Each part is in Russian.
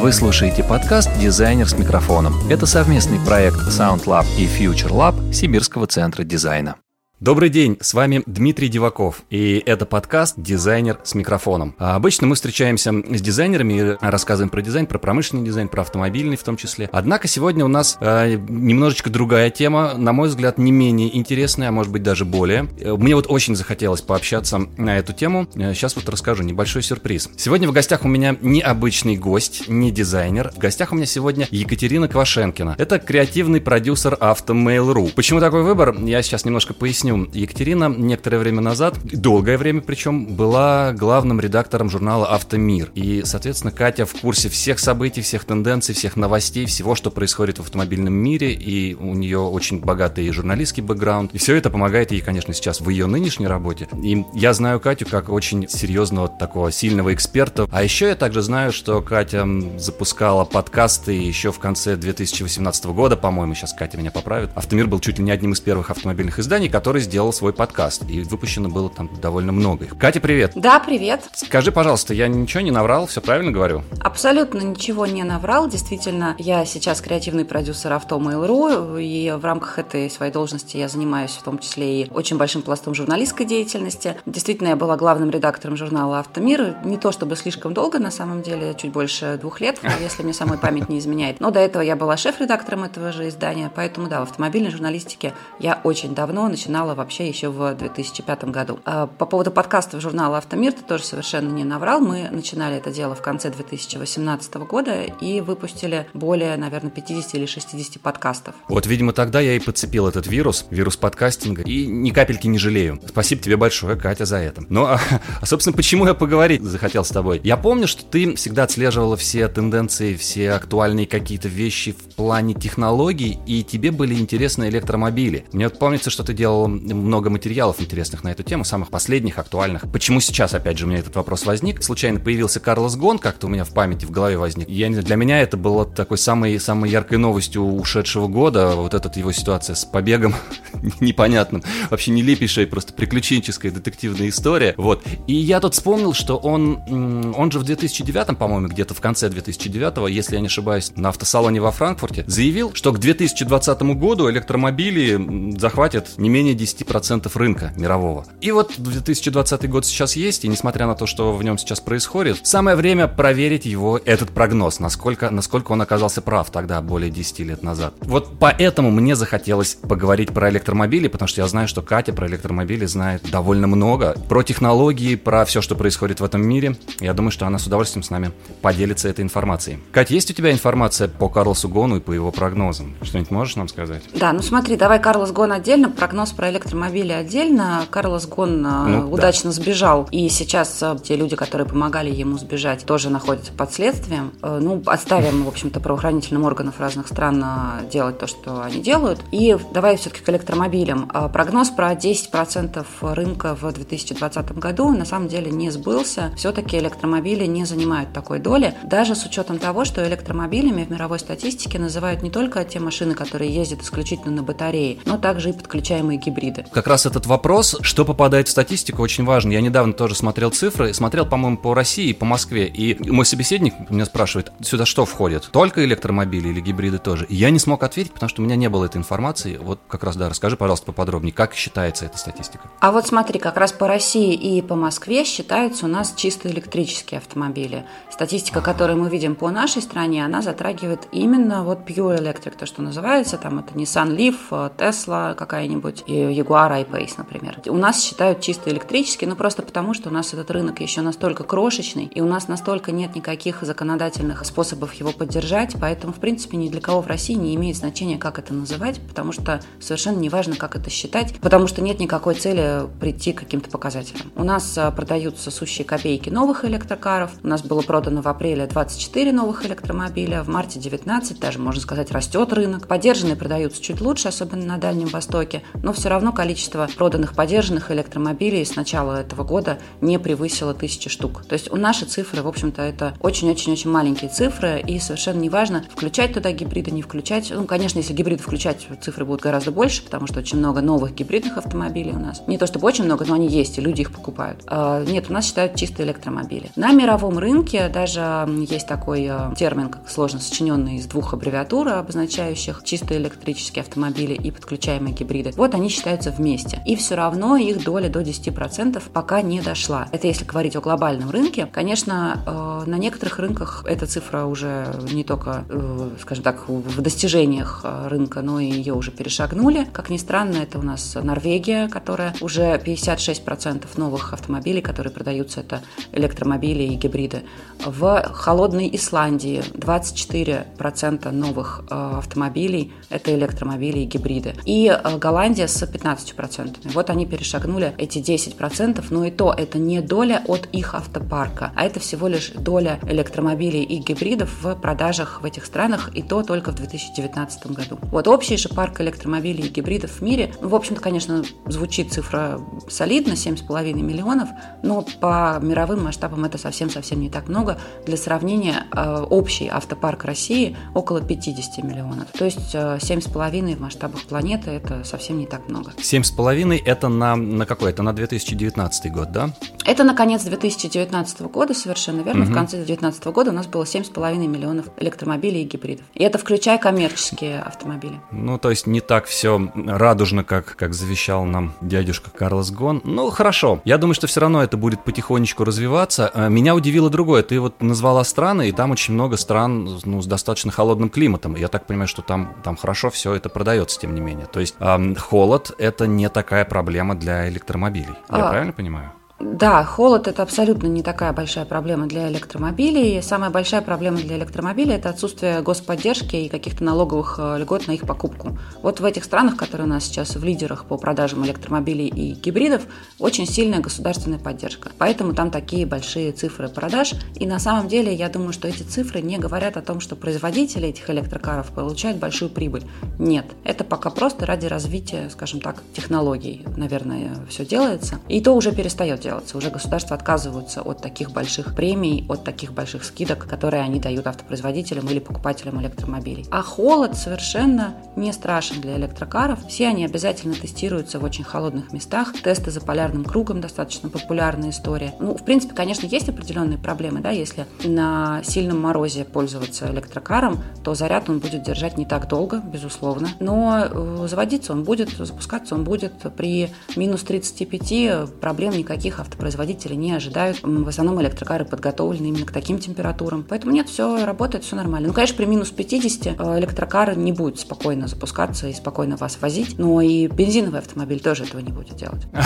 Вы слушаете подкаст «Дизайнер с микрофоном». Это совместный проект SoundLab и Future Lab Сибирского центра дизайна. Добрый день, с вами Дмитрий Диваков, и это подкаст «Дизайнер с микрофоном». А обычно мы встречаемся с дизайнерами и рассказываем про дизайн, про промышленный дизайн, про автомобильный в том числе. Однако сегодня у нас э, немножечко другая тема, на мой взгляд, не менее интересная, а может быть даже более. Мне вот очень захотелось пообщаться на эту тему. Сейчас вот расскажу небольшой сюрприз. Сегодня в гостях у меня необычный гость, не дизайнер. В гостях у меня сегодня Екатерина Квашенкина. Это креативный продюсер Автомейл.ру. Почему такой выбор? Я сейчас немножко поясню объясню. Екатерина некоторое время назад, долгое время причем, была главным редактором журнала «Автомир». И, соответственно, Катя в курсе всех событий, всех тенденций, всех новостей, всего, что происходит в автомобильном мире. И у нее очень богатый журналистский бэкграунд. И все это помогает ей, конечно, сейчас в ее нынешней работе. И я знаю Катю как очень серьезного такого сильного эксперта. А еще я также знаю, что Катя запускала подкасты еще в конце 2018 года, по-моему, сейчас Катя меня поправит. «Автомир» был чуть ли не одним из первых автомобильных изданий, который который сделал свой подкаст. И выпущено было там довольно много их. Катя, привет. Да, привет. Скажи, пожалуйста, я ничего не наврал, все правильно говорю? Абсолютно ничего не наврал. Действительно, я сейчас креативный продюсер авто Mail.ru, и в рамках этой своей должности я занимаюсь в том числе и очень большим пластом журналистской деятельности. Действительно, я была главным редактором журнала «Автомир». Не то чтобы слишком долго, на самом деле, чуть больше двух лет, если мне самой память не изменяет. Но до этого я была шеф-редактором этого же издания, поэтому, да, в автомобильной журналистике я очень давно начинала начинала вообще еще в 2005 году. А по поводу подкастов журнала «Автомир» ты тоже совершенно не наврал. Мы начинали это дело в конце 2018 года и выпустили более, наверное, 50 или 60 подкастов. Вот, видимо, тогда я и подцепил этот вирус, вирус подкастинга, и ни капельки не жалею. Спасибо тебе большое, Катя, за это. Ну, а, а собственно, почему я поговорить захотел с тобой? Я помню, что ты всегда отслеживала все тенденции, все актуальные какие-то вещи в плане технологий, и тебе были интересны электромобили. Мне вот помнится, что ты делал много материалов интересных на эту тему, самых последних, актуальных. Почему сейчас, опять же, у меня этот вопрос возник? Случайно появился Карлос Гон, как-то у меня в памяти, в голове возник. Я не знаю, для меня это было такой самой, самой яркой новостью ушедшего года, вот эта его ситуация с побегом непонятным, вообще нелепейшая, просто приключенческая детективная история. Вот. И я тут вспомнил, что он, он же в 2009, по-моему, где-то в конце 2009, если я не ошибаюсь, на автосалоне во Франкфурте, заявил, что к 2020 году электромобили захватят не менее 10 10% рынка мирового. И вот 2020 год сейчас есть, и несмотря на то, что в нем сейчас происходит, самое время проверить его, этот прогноз, насколько, насколько он оказался прав тогда, более 10 лет назад. Вот поэтому мне захотелось поговорить про электромобили, потому что я знаю, что Катя про электромобили знает довольно много, про технологии, про все, что происходит в этом мире. Я думаю, что она с удовольствием с нами поделится этой информацией. Катя, есть у тебя информация по Карлосу Гону и по его прогнозам? Что-нибудь можешь нам сказать? Да, ну смотри, давай Карлос Гон отдельно, прогноз про электромобили электромобили отдельно. Карлос Гон э, ну, удачно да. сбежал, и сейчас э, те люди, которые помогали ему сбежать, тоже находятся под следствием. Э, ну, оставим, в общем-то, правоохранительным органам разных стран делать то, что они делают. И давай все-таки к электромобилям. Прогноз про 10% рынка в 2020 году на самом деле не сбылся. Все-таки электромобили не занимают такой доли, даже с учетом того, что электромобилями в мировой статистике называют не только те машины, которые ездят исключительно на батарее, но также и подключаемые гибриды гибриды. Как раз этот вопрос, что попадает в статистику, очень важен. Я недавно тоже смотрел цифры, смотрел, по-моему, по России и по Москве, и мой собеседник меня спрашивает, сюда что входит? Только электромобили или гибриды тоже? И я не смог ответить, потому что у меня не было этой информации. Вот как раз, да, расскажи, пожалуйста, поподробнее, как считается эта статистика? А вот смотри, как раз по России и по Москве считаются у нас чисто электрические автомобили. Статистика, которую мы видим по нашей стране, она затрагивает именно вот pure electric, то, что называется, там это Nissan Leaf, Tesla какая-нибудь, и Jaguar I-Pace, например. У нас считают чисто электрический, но просто потому, что у нас этот рынок еще настолько крошечный, и у нас настолько нет никаких законодательных способов его поддержать, поэтому, в принципе, ни для кого в России не имеет значения, как это называть, потому что совершенно не важно, как это считать, потому что нет никакой цели прийти к каким-то показателям. У нас а, продаются сущие копейки новых электрокаров, у нас было продано в апреле 24 новых электромобиля, в марте 19, даже, можно сказать, растет рынок. Поддержанные продаются чуть лучше, особенно на Дальнем Востоке, но все равно равно количество проданных поддержанных электромобилей с начала этого года не превысило тысячи штук. То есть у наши цифры, в общем-то, это очень-очень-очень маленькие цифры, и совершенно неважно, включать туда гибриды, не включать. Ну, конечно, если гибриды включать, цифры будут гораздо больше, потому что очень много новых гибридных автомобилей у нас. Не то чтобы очень много, но они есть, и люди их покупают. А, нет, у нас считают чистые электромобили. На мировом рынке даже есть такой э, термин, как сложно сочиненный из двух аббревиатур, обозначающих чистые электрические автомобили и подключаемые гибриды. Вот они считаются вместе. И все равно их доля до 10% пока не дошла. Это если говорить о глобальном рынке. Конечно, э, на некоторых рынках эта цифра уже не только, э, скажем так, в достижениях рынка, но и ее уже перешагнули. Как ни странно, это у нас Норвегия, которая уже 56% новых автомобилей, которые продаются, это электромобили и гибриды. В холодной Исландии 24% новых э, автомобилей – это электромобили и гибриды. И э, Голландия с 15%. Вот они перешагнули эти 10%, но и то это не доля от их автопарка, а это всего лишь доля электромобилей и гибридов в продажах в этих странах, и то только в 2019 году. Вот общий же парк электромобилей и гибридов в мире, ну, в общем-то, конечно, звучит цифра солидно, 7,5 миллионов, но по мировым масштабам это совсем-совсем не так много. Для сравнения, э, общий автопарк России около 50 миллионов. То есть 7,5 э, в масштабах планеты это совсем не так много. 7,5 это на, на какой? Это на 2019 год, да? Это на конец 2019 года, совершенно верно. Угу. В конце 2019 года у нас было 7,5 миллионов электромобилей и гибридов. И это включая коммерческие автомобили. Ну, то есть не так все радужно, как, как завещал нам дядюшка Карлос Гон. Ну, хорошо. Я думаю, что все равно это будет потихонечку развиваться. А, меня удивило другое. Ты вот назвала страны, и там очень много стран ну, с достаточно холодным климатом. Я так понимаю, что там, там хорошо все это продается, тем не менее. То есть эм, холод – это не такая проблема для электромобилей. Я а, правильно понимаю? Да, холод – это абсолютно не такая большая проблема для электромобилей. Самая большая проблема для электромобилей – это отсутствие господдержки и каких-то налоговых э, льгот на их покупку. Вот в этих странах, которые у нас сейчас в лидерах по продажам электромобилей и гибридов, очень сильная государственная поддержка. Поэтому там такие большие цифры продаж. И на самом деле я думаю, что эти цифры не говорят о том, что производители этих электрокаров получают большую прибыль. Нет, это пока просто ради развития, скажем так, технологий, наверное, все делается. И то уже перестает делаться. Уже государства отказываются от таких больших премий, от таких больших скидок, которые они дают автопроизводителям или покупателям электромобилей. А холод совершенно не страшен для электрокаров. Все они обязательно тестируются в очень холодных местах. Тесты за полярным кругом достаточно популярная история. Ну, в принципе, конечно, есть определенные проблемы, да, если на сильном морозе пользоваться электрокаром, то заряд он будет держать не так долго, безусловно, но э, заводиться он будет, запускаться он будет при минус 35 проблем никаких автопроизводители не ожидают. В основном электрокары подготовлены именно к таким температурам. Поэтому нет, все работает, все нормально. Ну, конечно, при минус 50 э, электрокар не будет спокойно запускаться и спокойно вас возить, но и бензиновый автомобиль тоже этого не будет делать.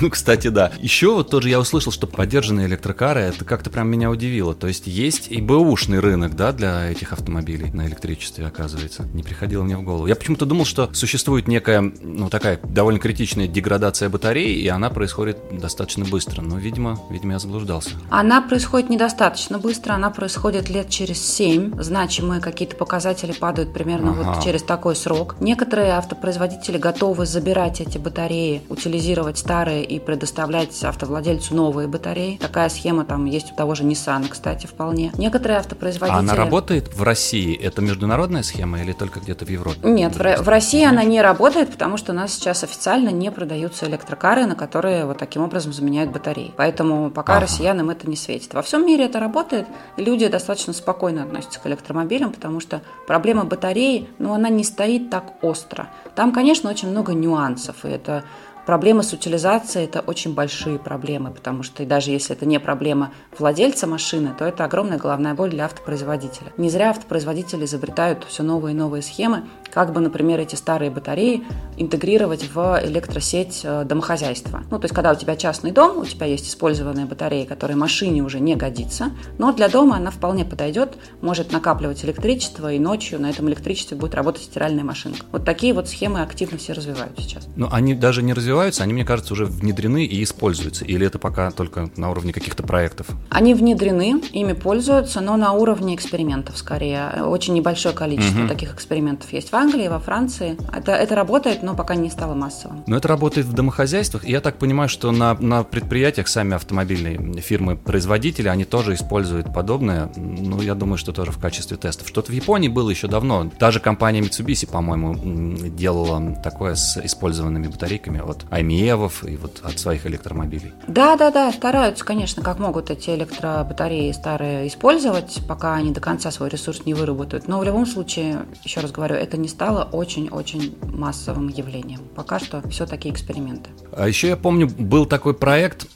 Ну, кстати, да. Еще вот тоже я услышал, что поддержанные электрокары, это как-то прям меня удивило. То есть есть и бэушный рынок, да, для этих автомобилей на электричестве, оказывается. Не приходило мне в голову. Я почему-то думал, что существует некая, ну, такая довольно критичная деградация батареи, и она происходит достаточно быстро, но, видимо, видимо, я заблуждался. Она происходит недостаточно быстро, она происходит лет через 7. Значимые какие-то показатели падают примерно ага. вот через такой срок. Некоторые автопроизводители готовы забирать эти батареи, утилизировать старые и предоставлять автовладельцу новые батареи. Такая схема там есть у того же Nissan, кстати, вполне. Некоторые автопроизводители... А она работает в России? Это международная схема или только где-то в Европе? Нет, в, в России она не работает, потому что у нас сейчас официально не продаются электрокары, на которые вот таким таким образом заменяют батареи. Поэтому пока ага. россиянам это не светит. Во всем мире это работает, и люди достаточно спокойно относятся к электромобилям, потому что проблема батареи, ну, она не стоит так остро. Там, конечно, очень много нюансов, и это Проблемы с утилизацией – это очень большие проблемы, потому что даже если это не проблема владельца машины, то это огромная головная боль для автопроизводителя. Не зря автопроизводители изобретают все новые и новые схемы, как бы, например, эти старые батареи интегрировать в электросеть э, домохозяйства. Ну, то есть, когда у тебя частный дом, у тебя есть использованная батарея, которая машине уже не годится, но для дома она вполне подойдет, может накапливать электричество, и ночью на этом электричестве будет работать стиральная машинка. Вот такие вот схемы активно все развивают сейчас. Но они даже не развивают развиваются, они, мне кажется, уже внедрены и используются? Или это пока только на уровне каких-то проектов? Они внедрены, ими пользуются, но на уровне экспериментов скорее. Очень небольшое количество угу. таких экспериментов есть в Англии, во Франции. Это, это работает, но пока не стало массовым. Но это работает в домохозяйствах. И я так понимаю, что на, на предприятиях сами автомобильные фирмы-производители, они тоже используют подобное. Ну, я думаю, что тоже в качестве тестов. Что-то в Японии было еще давно. Даже компания Mitsubishi, по-моему, делала такое с использованными батарейками от Аймиевов и вот от своих электромобилей. Да, да, да, стараются, конечно, как могут эти электробатареи старые использовать, пока они до конца свой ресурс не выработают. Но в любом случае, еще раз говорю, это не стало очень-очень массовым явлением. Пока что все такие эксперименты. А еще я помню, был такой проект,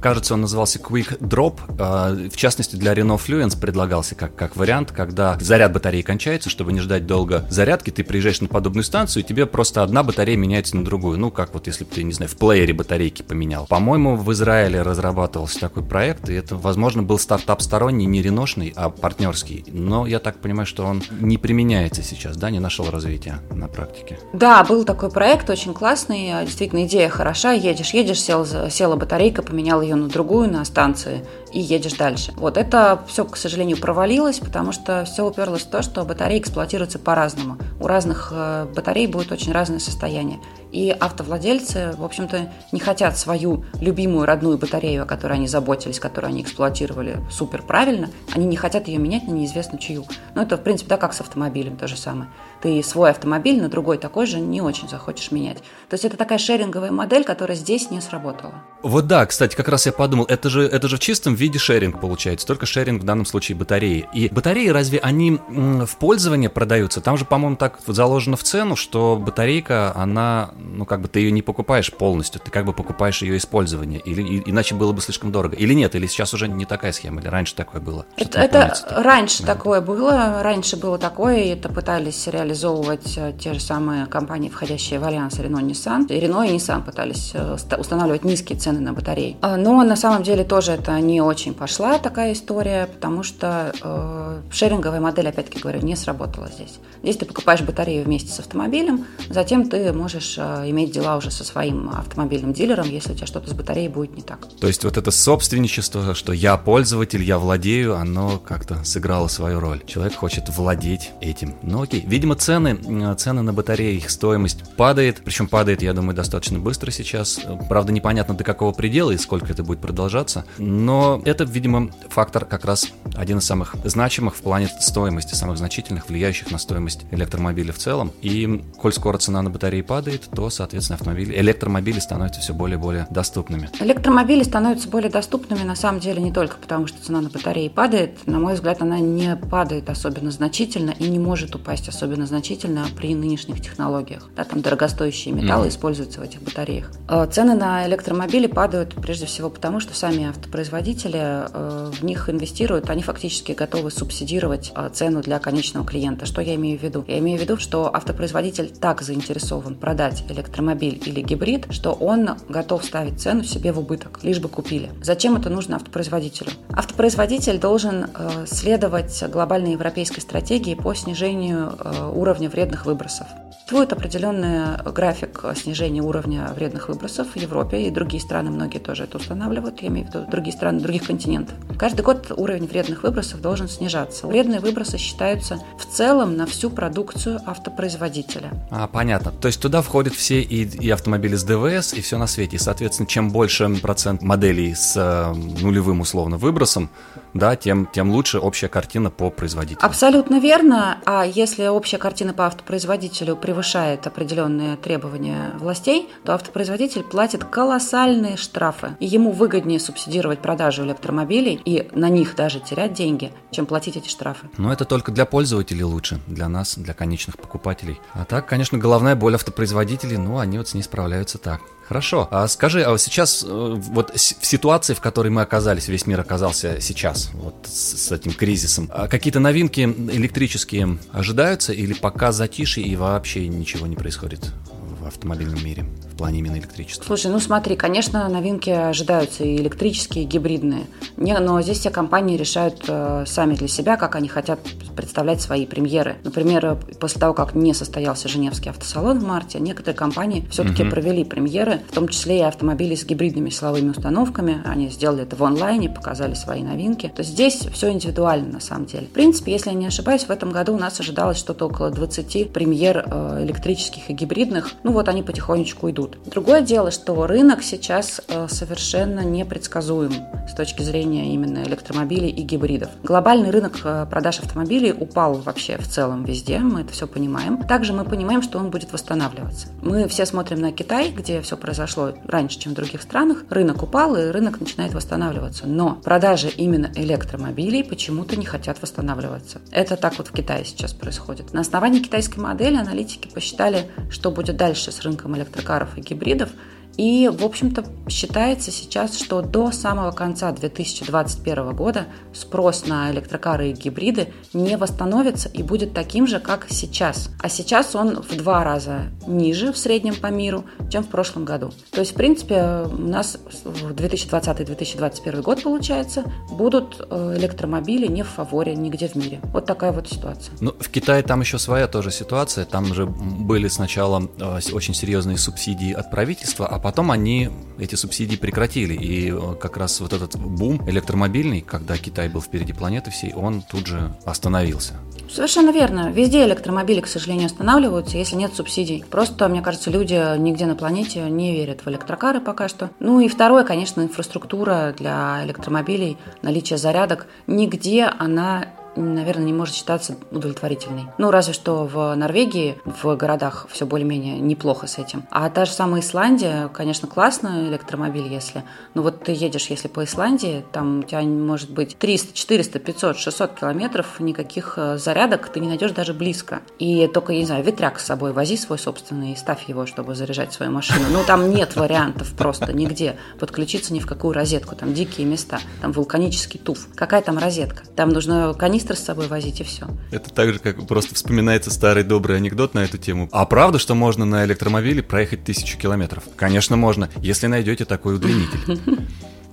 кажется, он назывался Quick Drop. А, в частности, для Renault Fluence предлагался как, как вариант, когда заряд батареи кончается, чтобы не ждать долго зарядки, ты приезжаешь на подобную станцию, и тебе просто одна батарея меняется на другую. Ну, как вот если бы ты, не знаю, в плеере батарейки поменял. По-моему, в Израиле разрабатывался такой проект, и это, возможно, был стартап сторонний, не реношный, а партнерский. Но я так понимаю, что он не применяется сейчас, да, не нашел развития на практике. Да, был такой проект, очень классный, действительно идея хороша. Едешь, едешь, сел, села батарейка, поменял ее на другую на станции и едешь дальше. Вот это все, к сожалению, провалилось, потому что все уперлось в то, что батареи эксплуатируются по-разному. У разных э, батарей будет очень разное состояние. И автовладельцы, в общем-то, не хотят свою любимую родную батарею, о которой они заботились, которую они эксплуатировали супер правильно, они не хотят ее менять на неизвестно чью. Но это, в принципе, да, как с автомобилем то же самое. Ты свой автомобиль на другой такой же не очень захочешь менять. То есть это такая шеринговая модель, которая здесь не сработала. Вот да, кстати, как раз я подумал, это же, это же в чистом виде шеринг получается, только шеринг в данном случае батареи. И батареи разве они в пользование продаются? Там же, по-моему, так заложено в цену, что батарейка, она ну, как бы ты ее не покупаешь полностью, ты как бы покупаешь ее использование, или и, иначе было бы слишком дорого. Или нет, или сейчас уже не такая схема, или раньше такое было? Это, это раньше да. такое было, раньше было такое, и это пытались реализовывать э, те же самые компании, входящие в альянс Renault Nissan. И Renault и Nissan пытались э, устанавливать низкие цены на батареи. А, но на самом деле тоже это не очень пошла такая история, потому что э, шеринговая модель, опять-таки говорю, не сработала здесь. Здесь ты покупаешь батарею вместе с автомобилем, затем ты можешь э, иметь дела уже со своим автомобильным дилером, если у тебя что-то с батареей будет не так. То есть вот это собственничество, что я пользователь, я владею, оно как-то сыграло свою роль. Человек хочет владеть этим. Ну окей. Видимо, цены, цены на батареи, их стоимость падает. Причем падает, я думаю, достаточно быстро сейчас. Правда, непонятно до какого предела и сколько это будет продолжаться. Но это, видимо, фактор как раз один из самых значимых в плане стоимости, самых значительных, влияющих на стоимость электромобиля в целом. И коль скоро цена на батареи падает, то соответственно, автомобили, электромобили становятся все более и более доступными. Электромобили становятся более доступными, на самом деле, не только потому, что цена на батареи падает. На мой взгляд, она не падает особенно значительно и не может упасть особенно значительно при нынешних технологиях. Да, там дорогостоящие металлы mm-hmm. используются в этих батареях. Э, цены на электромобили падают прежде всего потому, что сами автопроизводители э, в них инвестируют, они фактически готовы субсидировать э, цену для конечного клиента. Что я имею в виду? Я имею в виду, что автопроизводитель так заинтересован продать электромобиль, или гибрид, что он готов ставить цену себе в убыток, лишь бы купили. Зачем это нужно автопроизводителю? Автопроизводитель должен следовать глобальной европейской стратегии по снижению уровня вредных выбросов. Существует определенный график снижения уровня вредных выбросов в Европе, и другие страны, многие тоже это устанавливают, я имею в виду другие страны, других континентов. Каждый год уровень вредных выбросов должен снижаться. Вредные выбросы считаются в целом на всю продукцию автопроизводителя. А, понятно. То есть туда входят все и, и автомобили с ДВС, и все на свете. И, соответственно, чем больше процент моделей с э, нулевым условно выбросом, да, тем, тем лучше общая картина по производителю. Абсолютно верно. А если общая картина по автопроизводителю превышает определенные требования властей, то автопроизводитель платит колоссальные штрафы. И ему выгоднее субсидировать продажу электромобилей и на них даже терять деньги, чем платить эти штрафы. Но это только для пользователей лучше, для нас, для конечных покупателей. А так, конечно, головная боль автопроизводителей, ну, они вот с ней справляются так. Хорошо. А скажи, а сейчас э, вот в ситуации, в которой мы оказались, весь мир оказался сейчас, вот с, с этим кризисом, а какие-то новинки электрические ожидаются или пока затишье и вообще ничего не происходит в автомобильном мире? В плане именно электричества? Слушай, ну смотри, конечно, новинки ожидаются и электрические, и гибридные. Не, но здесь все компании решают э, сами для себя, как они хотят представлять свои премьеры. Например, после того, как не состоялся Женевский автосалон в марте, некоторые компании все-таки угу. провели премьеры, в том числе и автомобили с гибридными силовыми установками. Они сделали это в онлайне, показали свои новинки. То есть здесь все индивидуально на самом деле. В принципе, если я не ошибаюсь, в этом году у нас ожидалось что-то около 20 премьер э, электрических и гибридных. Ну вот они потихонечку идут. Другое дело, что рынок сейчас э, совершенно непредсказуем с точки зрения именно электромобилей и гибридов. Глобальный рынок э, продаж автомобилей упал вообще в целом везде, мы это все понимаем. Также мы понимаем, что он будет восстанавливаться. Мы все смотрим на Китай, где все произошло раньше, чем в других странах. Рынок упал, и рынок начинает восстанавливаться. Но продажи именно электромобилей почему-то не хотят восстанавливаться. Это так вот в Китае сейчас происходит. На основании китайской модели аналитики посчитали, что будет дальше с рынком электрокаров гибридов, и, в общем-то, считается сейчас, что до самого конца 2021 года спрос на электрокары и гибриды не восстановится и будет таким же, как сейчас. А сейчас он в два раза ниже в среднем по миру, чем в прошлом году. То есть, в принципе, у нас в 2020-2021 год, получается, будут э, электромобили не в фаворе нигде в мире. Вот такая вот ситуация. Ну, в Китае там еще своя тоже ситуация. Там же были сначала э, очень серьезные субсидии от правительства, а потом они эти субсидии прекратили, и э, как раз вот этот бум электромобильный, когда Китай был впереди планеты всей, он тут же остановился. Совершенно верно. Везде электромобили, к сожалению, останавливаются, если нет субсидий. Просто, мне кажется, люди нигде на планете не верят в электрокары пока что. Ну и второе, конечно, инфраструктура для электромобилей, наличие зарядок. Нигде она наверное, не может считаться удовлетворительной. Ну, разве что в Норвегии, в городах все более-менее неплохо с этим. А та же самая Исландия, конечно, классно электромобиль, если... Но вот ты едешь, если по Исландии, там у тебя может быть 300, 400, 500, 600 километров, никаких э, зарядок ты не найдешь даже близко. И только, я не знаю, ветряк с собой вози свой собственный и ставь его, чтобы заряжать свою машину. Ну, там нет вариантов просто нигде подключиться ни в какую розетку. Там дикие места, там вулканический туф. Какая там розетка? Там нужно канистра канистр с собой возить и все. Это так же, как просто вспоминается старый добрый анекдот на эту тему. А правда, что можно на электромобиле проехать тысячу километров? Конечно, можно, если найдете такой удлинитель.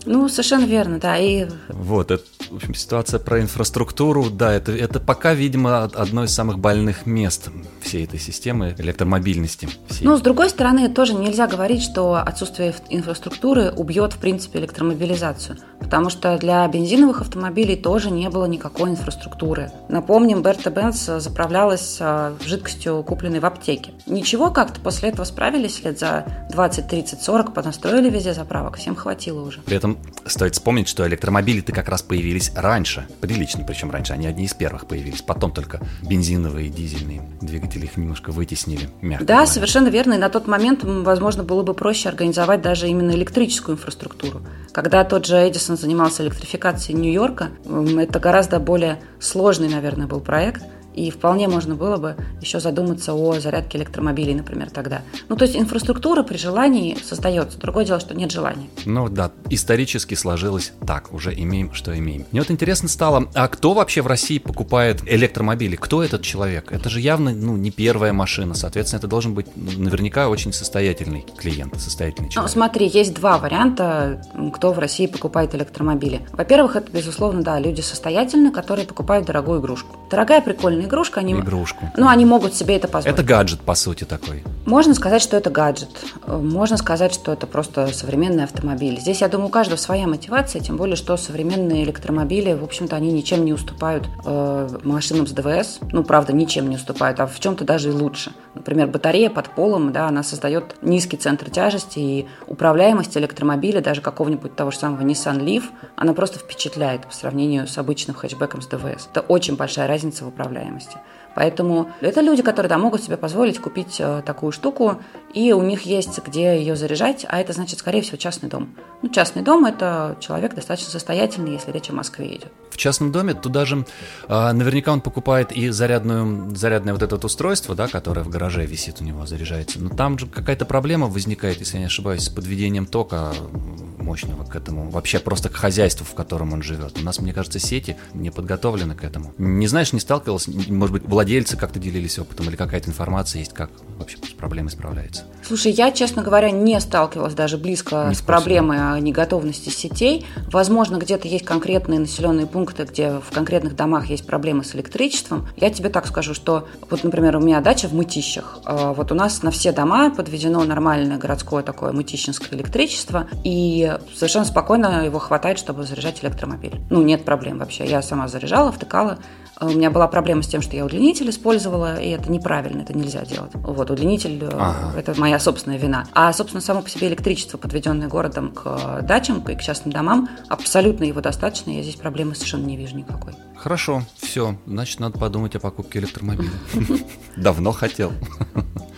Ну, совершенно верно, да. И... Вот, это, в общем, ситуация про инфраструктуру, да, это, это пока, видимо, одно из самых больных мест всей этой системы электромобильности. Всей. Ну, с другой стороны, тоже нельзя говорить, что отсутствие инфраструктуры убьет, в принципе, электромобилизацию, потому что для бензиновых автомобилей тоже не было никакой инфраструктуры. Напомним, Берта Бенц заправлялась а, жидкостью, купленной в аптеке. Ничего, как-то после этого справились лет за 20, 30, 40, понастроили везде заправок, всем хватило уже. При этом этом стоит вспомнить, что электромобили-то как раз появились раньше, прилично, причем раньше, они одни из первых появились, потом только бензиновые и дизельные двигатели их немножко вытеснили, мягко Да, говоря. совершенно верно, и на тот момент, возможно, было бы проще организовать даже именно электрическую инфраструктуру. Когда тот же Эдисон занимался электрификацией Нью-Йорка, это гораздо более сложный, наверное, был проект – и вполне можно было бы еще задуматься о зарядке электромобилей, например, тогда. Ну, то есть инфраструктура при желании создается. Другое дело, что нет желания. Ну да, исторически сложилось так. Уже имеем, что имеем. Мне вот интересно стало, а кто вообще в России покупает электромобили? Кто этот человек? Это же явно ну, не первая машина. Соответственно, это должен быть ну, наверняка очень состоятельный клиент, состоятельный ну, человек. Ну, смотри, есть два варианта, кто в России покупает электромобили. Во-первых, это, безусловно, да, люди состоятельные, которые покупают дорогую игрушку. Дорогая, прикольная прикольная игрушка. Они, Игрушку. Ну, они могут себе это позволить. Это гаджет, по сути, такой. Можно сказать, что это гаджет. Можно сказать, что это просто современный автомобиль. Здесь, я думаю, у каждого своя мотивация, тем более, что современные электромобили, в общем-то, они ничем не уступают э, машинам с ДВС. Ну, правда, ничем не уступают, а в чем-то даже и лучше. Например, батарея под полом, да, она создает низкий центр тяжести и управляемость электромобиля, даже какого-нибудь того же самого Nissan Leaf, она просто впечатляет по сравнению с обычным хэтчбеком с ДВС. Это очень большая разница в управляемости. Поэтому это люди, которые да, могут себе позволить купить э, такую штуку, и у них есть где ее заряжать, а это значит, скорее всего, частный дом. Ну, частный дом – это человек достаточно состоятельный, если речь о Москве идет. В частном доме туда же э, наверняка он покупает и зарядную, зарядное вот это вот устройство, да, которое в гараже висит у него, заряжается. Но там же какая-то проблема возникает, если я не ошибаюсь, с подведением тока мощного к этому, вообще просто к хозяйству, в котором он живет. У нас, мне кажется, сети не подготовлены к этому. Не знаешь, не сталкивался, может быть, владельцы как-то делились опытом или какая-то информация есть, как вообще с проблемой справляется? Слушай, я, честно говоря, не сталкивалась даже близко не с проблемой о неготовности сетей. Возможно, где-то есть конкретные населенные пункты, где в конкретных домах есть проблемы с электричеством. Я тебе так скажу, что вот, например, у меня дача в Мытищах. А, вот у нас на все дома подведено нормальное городское такое мытищинское электричество, и совершенно спокойно его хватает, чтобы заряжать электромобиль. Ну, нет проблем вообще. Я сама заряжала, втыкала, у меня была проблема с тем, что я удлинитель использовала, и это неправильно, это нельзя делать. Вот, удлинитель э, ага. – это моя собственная вина. А, собственно, само по себе электричество, подведенное городом к дачам и к частным домам, абсолютно его достаточно, я здесь проблемы совершенно не вижу никакой. Хорошо, все, значит, надо подумать о покупке электромобиля. Давно хотел.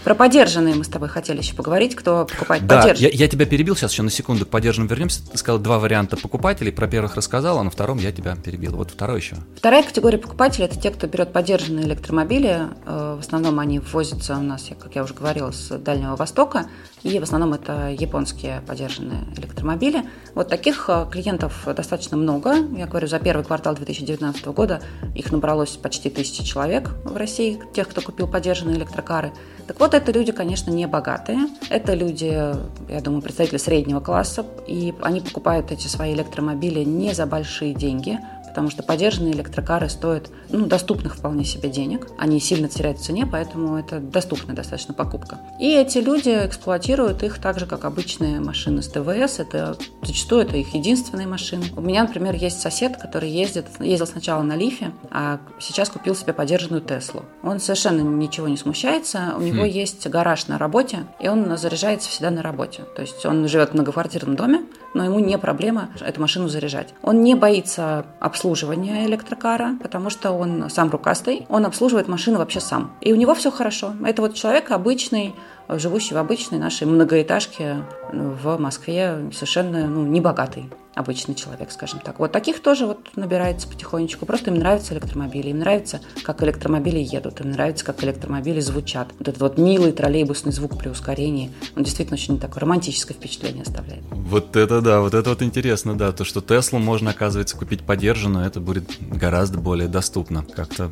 Про подержанные мы с тобой хотели еще поговорить, кто покупает да, подержанные. Я, я тебя перебил сейчас еще на секунду подержанным вернемся. Ты сказал два варианта покупателей, про первых рассказал, а на втором я тебя перебил. Вот второй еще. Вторая категория покупателей – это те, кто берет подержанные электромобили. Э, в основном они ввозятся у нас, как я уже говорила, с Дальнего Востока. И в основном это японские подержанные электромобили. Вот таких э, клиентов достаточно много. Я говорю, за первый квартал 2019 года их набралось почти тысячи человек в России, тех, кто купил подержанные электрокары. Так вот, это люди, конечно, не богатые. Это люди, я думаю, представители среднего класса. И они покупают эти свои электромобили не за большие деньги, потому что подержанные электрокары стоят ну, доступных вполне себе денег. Они сильно теряют в цене, поэтому это доступная достаточно покупка. И эти люди эксплуатируют их так же, как обычные машины с ТВС. Это зачастую это их единственные машины. У меня, например, есть сосед, который ездит, ездил сначала на Лифе, а сейчас купил себе подержанную Теслу. Он совершенно ничего не смущается. У него хм. есть гараж на работе, и он заряжается всегда на работе. То есть он живет в многоквартирном доме, но ему не проблема эту машину заряжать. Он не боится обслуживания электрокара, потому что он сам рукастый, он обслуживает машину вообще сам. И у него все хорошо. Это вот человек обычный, живущий в обычной нашей многоэтажке в Москве, совершенно ну, небогатый обычный человек, скажем так. Вот таких тоже вот набирается потихонечку. Просто им нравятся электромобили, им нравится, как электромобили едут, им нравится, как электромобили звучат. Вот этот вот милый троллейбусный звук при ускорении, он действительно очень такое романтическое впечатление оставляет. Вот это да, вот это вот интересно, да, то, что Теслу можно, оказывается, купить подержанную, это будет гораздо более доступно. Как-то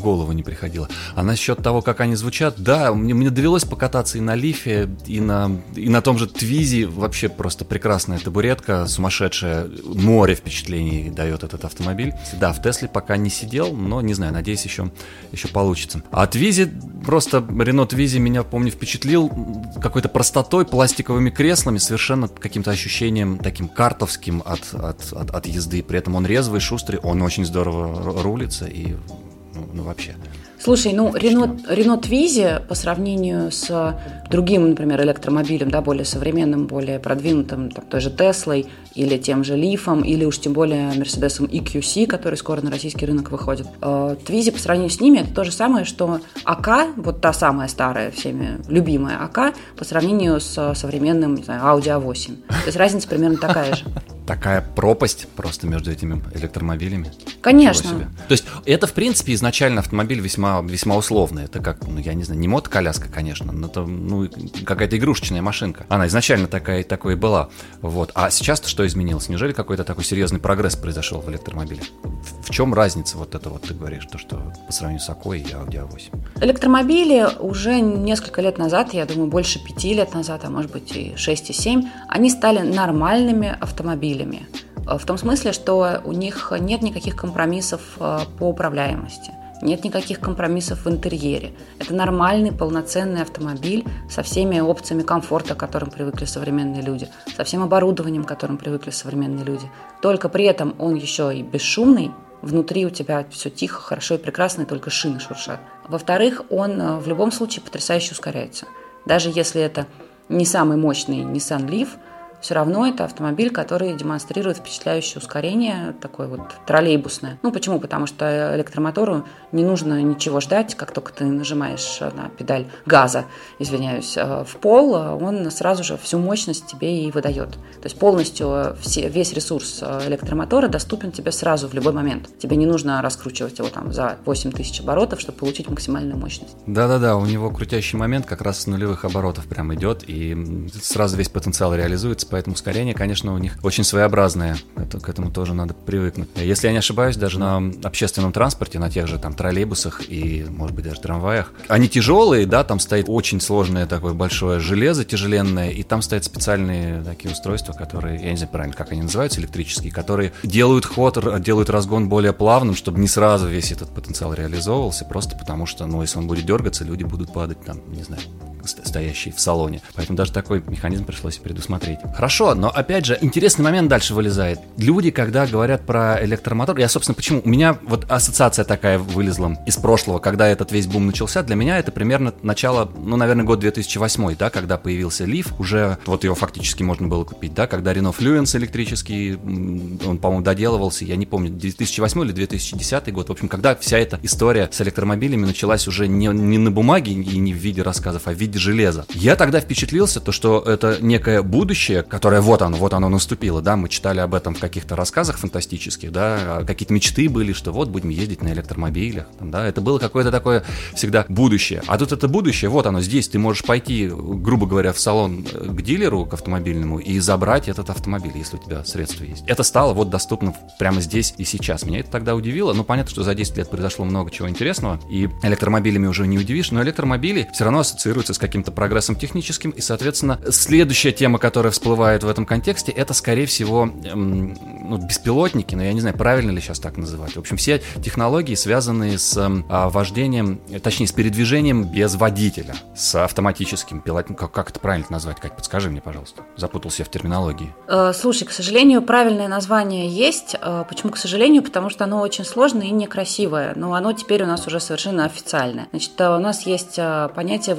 голову не приходило. А насчет того, как они звучат, да, мне, мне довелось покататься и на Лифе, и на, и на том же Твизе, вообще просто прекрасная табуретка, сумасшедшая, море впечатлений дает этот автомобиль. Да, в Тесле пока не сидел, но не знаю, надеюсь, еще, еще получится. А Твизи, просто Рено Твизи меня, помню, впечатлил какой-то простотой, пластиковыми креслами, совершенно каким-то ощущением таким картовским от, от, от, от езды. При этом он резвый, шустрый, он очень здорово рулится и ну, ну вообще. Слушай, ну Рено, Рено Твизи по сравнению с другим, например, электромобилем, да, более современным, более продвинутым, там, той же Теслой или тем же Лифом, или уж тем более Мерседесом EQC, который скоро на российский рынок выходит. Э, Твизи по сравнению с ними это то же самое, что АК, вот та самая старая всеми любимая АК, по сравнению с современным, не знаю, Audi A8. То есть разница примерно такая же такая пропасть просто между этими электромобилями. Конечно. То есть это, в принципе, изначально автомобиль весьма, весьма условный. Это как, ну, я не знаю, не мотоколяска, конечно, но это ну, какая-то игрушечная машинка. Она изначально такая, такой и была. Вот. А сейчас-то что изменилось? Неужели какой-то такой серьезный прогресс произошел в электромобиле? В, в чем разница вот это вот, ты говоришь, то, что по сравнению с Акой и Audi A8? Электромобили уже несколько лет назад, я думаю, больше пяти лет назад, а может быть и шесть и семь, они стали нормальными автомобилями автомобилями. Э, в том смысле, что у них нет никаких компромиссов э, по управляемости. Нет никаких компромиссов в интерьере. Это нормальный, полноценный автомобиль со всеми опциями комфорта, к которым привыкли современные люди, со всем оборудованием, к которым привыкли современные люди. Только при этом он еще и бесшумный, внутри у тебя все тихо, хорошо и прекрасно, и только шины шуршат. Во-вторых, он э, в любом случае потрясающе ускоряется. Даже если это не самый мощный Nissan Leaf – все равно это автомобиль, который демонстрирует впечатляющее ускорение, такое вот троллейбусное. Ну, почему? Потому что электромотору не нужно ничего ждать, как только ты нажимаешь на педаль газа, извиняюсь, э, в пол, он сразу же всю мощность тебе и выдает. То есть полностью все, весь ресурс электромотора доступен тебе сразу в любой момент. Тебе не нужно раскручивать его там за 8 тысяч оборотов, чтобы получить максимальную мощность. Да-да-да, у него крутящий момент как раз с нулевых оборотов прям идет, и сразу весь потенциал реализуется, поэтому ускорение, конечно, у них очень своеобразное. Это, к этому тоже надо привыкнуть. Если я не ошибаюсь, даже на общественном транспорте, на тех же там троллейбусах и, может быть, даже трамваях, они тяжелые, да, там стоит очень сложное такое большое железо тяжеленное, и там стоят специальные такие устройства, которые, я не знаю правильно, как они называются, электрические, которые делают ход, делают разгон более плавным, чтобы не сразу весь этот потенциал реализовывался, просто потому что, ну, если он будет дергаться, люди будут падать там, не знаю, стоящий в салоне. Поэтому даже такой механизм пришлось предусмотреть. Хорошо, но опять же, интересный момент дальше вылезает. Люди, когда говорят про электромотор, я, собственно, почему? У меня вот ассоциация такая вылезла из прошлого, когда этот весь бум начался. Для меня это примерно начало, ну, наверное, год 2008, да, когда появился Лиф, уже вот его фактически можно было купить, да, когда Renault Fluence электрический, он, по-моему, доделывался, я не помню, 2008 или 2010 год, в общем, когда вся эта история с электромобилями началась уже не, не на бумаге и не в виде рассказов, а в виде железа. Я тогда впечатлился, то, что это некое будущее, которое вот оно, вот оно наступило, да, мы читали об этом в каких-то рассказах фантастических, да, а какие-то мечты были, что вот будем ездить на электромобилях, да, это было какое-то такое всегда будущее. А тут это будущее, вот оно здесь, ты можешь пойти, грубо говоря, в салон э, к дилеру, к автомобильному и забрать этот автомобиль, если у тебя средства есть. Это стало вот доступно прямо здесь и сейчас. Меня это тогда удивило, ну понятно, что за 10 лет произошло много чего интересного, и электромобилями уже не удивишь, но электромобили все равно ассоциируются с каким-то прогрессом техническим, и, соответственно, следующая тема, которая всплывает в этом контексте, это, скорее всего, эм, ну, беспилотники, но я не знаю, правильно ли сейчас так называть. В общем, все технологии, связанные с э, вождением, точнее, с передвижением без водителя, с автоматическим пилотом. Как, как это правильно назвать, Кать, подскажи мне, пожалуйста. Запутался в терминологии. Э, слушай, к сожалению, правильное название есть. Э, почему, к сожалению? Потому что оно очень сложное и некрасивое, но оно теперь у нас уже совершенно официальное. Значит, э, у нас есть понятие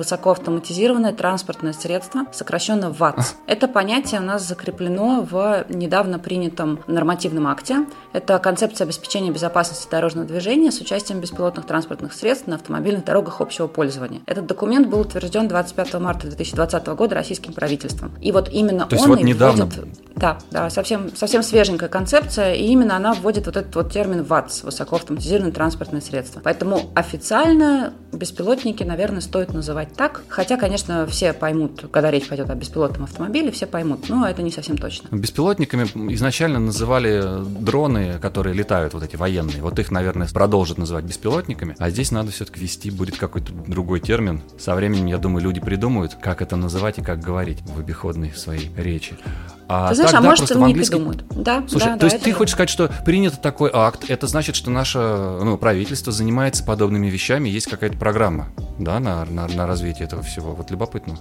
высокоавтоматизированное транспортное средство, сокращенно ВАТС. Это понятие у нас закреплено в недавно принятом нормативном акте. Это концепция обеспечения безопасности дорожного движения с участием беспилотных транспортных средств на автомобильных дорогах общего пользования. Этот документ был утвержден 25 марта 2020 года российским правительством. И вот именно То он вот недавно... вводит... Да, да, совсем, совсем свеженькая концепция, и именно она вводит вот этот вот термин ВАТС, высокоавтоматизированное транспортное средство. Поэтому официально беспилотники, наверное, стоит называть так, хотя, конечно, все поймут, когда речь пойдет о беспилотном автомобиле, все поймут, но это не совсем точно. Беспилотниками изначально называли дроны, которые летают, вот эти военные. Вот их, наверное, продолжат называть беспилотниками. А здесь надо все-таки вести будет какой-то другой термин. Со временем, я думаю, люди придумают, как это называть и как говорить в обиходной своей речи. А ты знаешь, а может, они английский... не придумают. Да, Слушай, да, то да, есть ты хочешь сказать, что принят такой акт, это значит, что наше ну, правительство занимается подобными вещами, есть какая-то программа, да, на, на, на развитие этого всего. Вот любопытно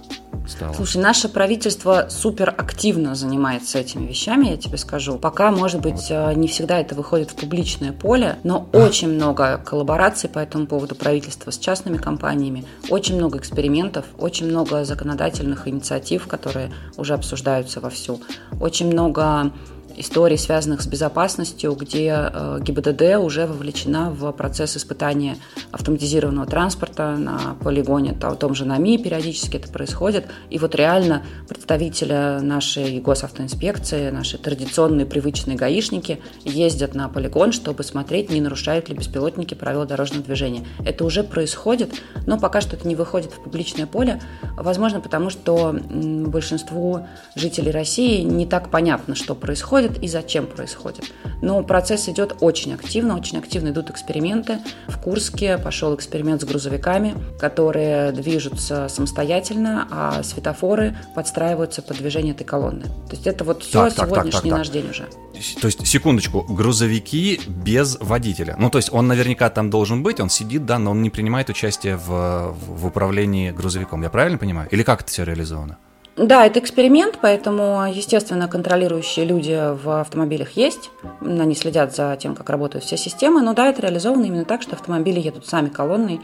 стало. Слушай, наше правительство супер активно занимается этими вещами, я тебе скажу. Пока, может быть, э, не всегда это выходит в публичное поле, но а. очень много коллабораций по этому поводу правительства с частными компаниями, очень много экспериментов, очень много законодательных инициатив, которые уже обсуждаются вовсю очень много историй, связанных с безопасностью, где э, ГИБДД уже вовлечена в процесс испытания автоматизированного транспорта на полигоне, в том же НАМИ периодически это происходит. И вот реально представители нашей госавтоинспекции, наши традиционные привычные гаишники ездят на полигон, чтобы смотреть, не нарушают ли беспилотники правила дорожного движения. Это уже происходит, но пока что это не выходит в публичное поле, возможно, потому что большинству жителей России не так понятно, что происходит, происходит и зачем происходит. Но процесс идет очень активно, очень активно идут эксперименты. В Курске пошел эксперимент с грузовиками, которые движутся самостоятельно, а светофоры подстраиваются под движение этой колонны. То есть это вот все так, сегодняшний так, так, так, наш день уже. То есть, секундочку, грузовики без водителя. Ну, то есть он наверняка там должен быть, он сидит, да, но он не принимает участие в, в управлении грузовиком. Я правильно понимаю? Или как это все реализовано? Да, это эксперимент, поэтому, естественно, контролирующие люди в автомобилях есть. Они следят за тем, как работают все системы. Но да, это реализовано именно так, что автомобили едут сами колонной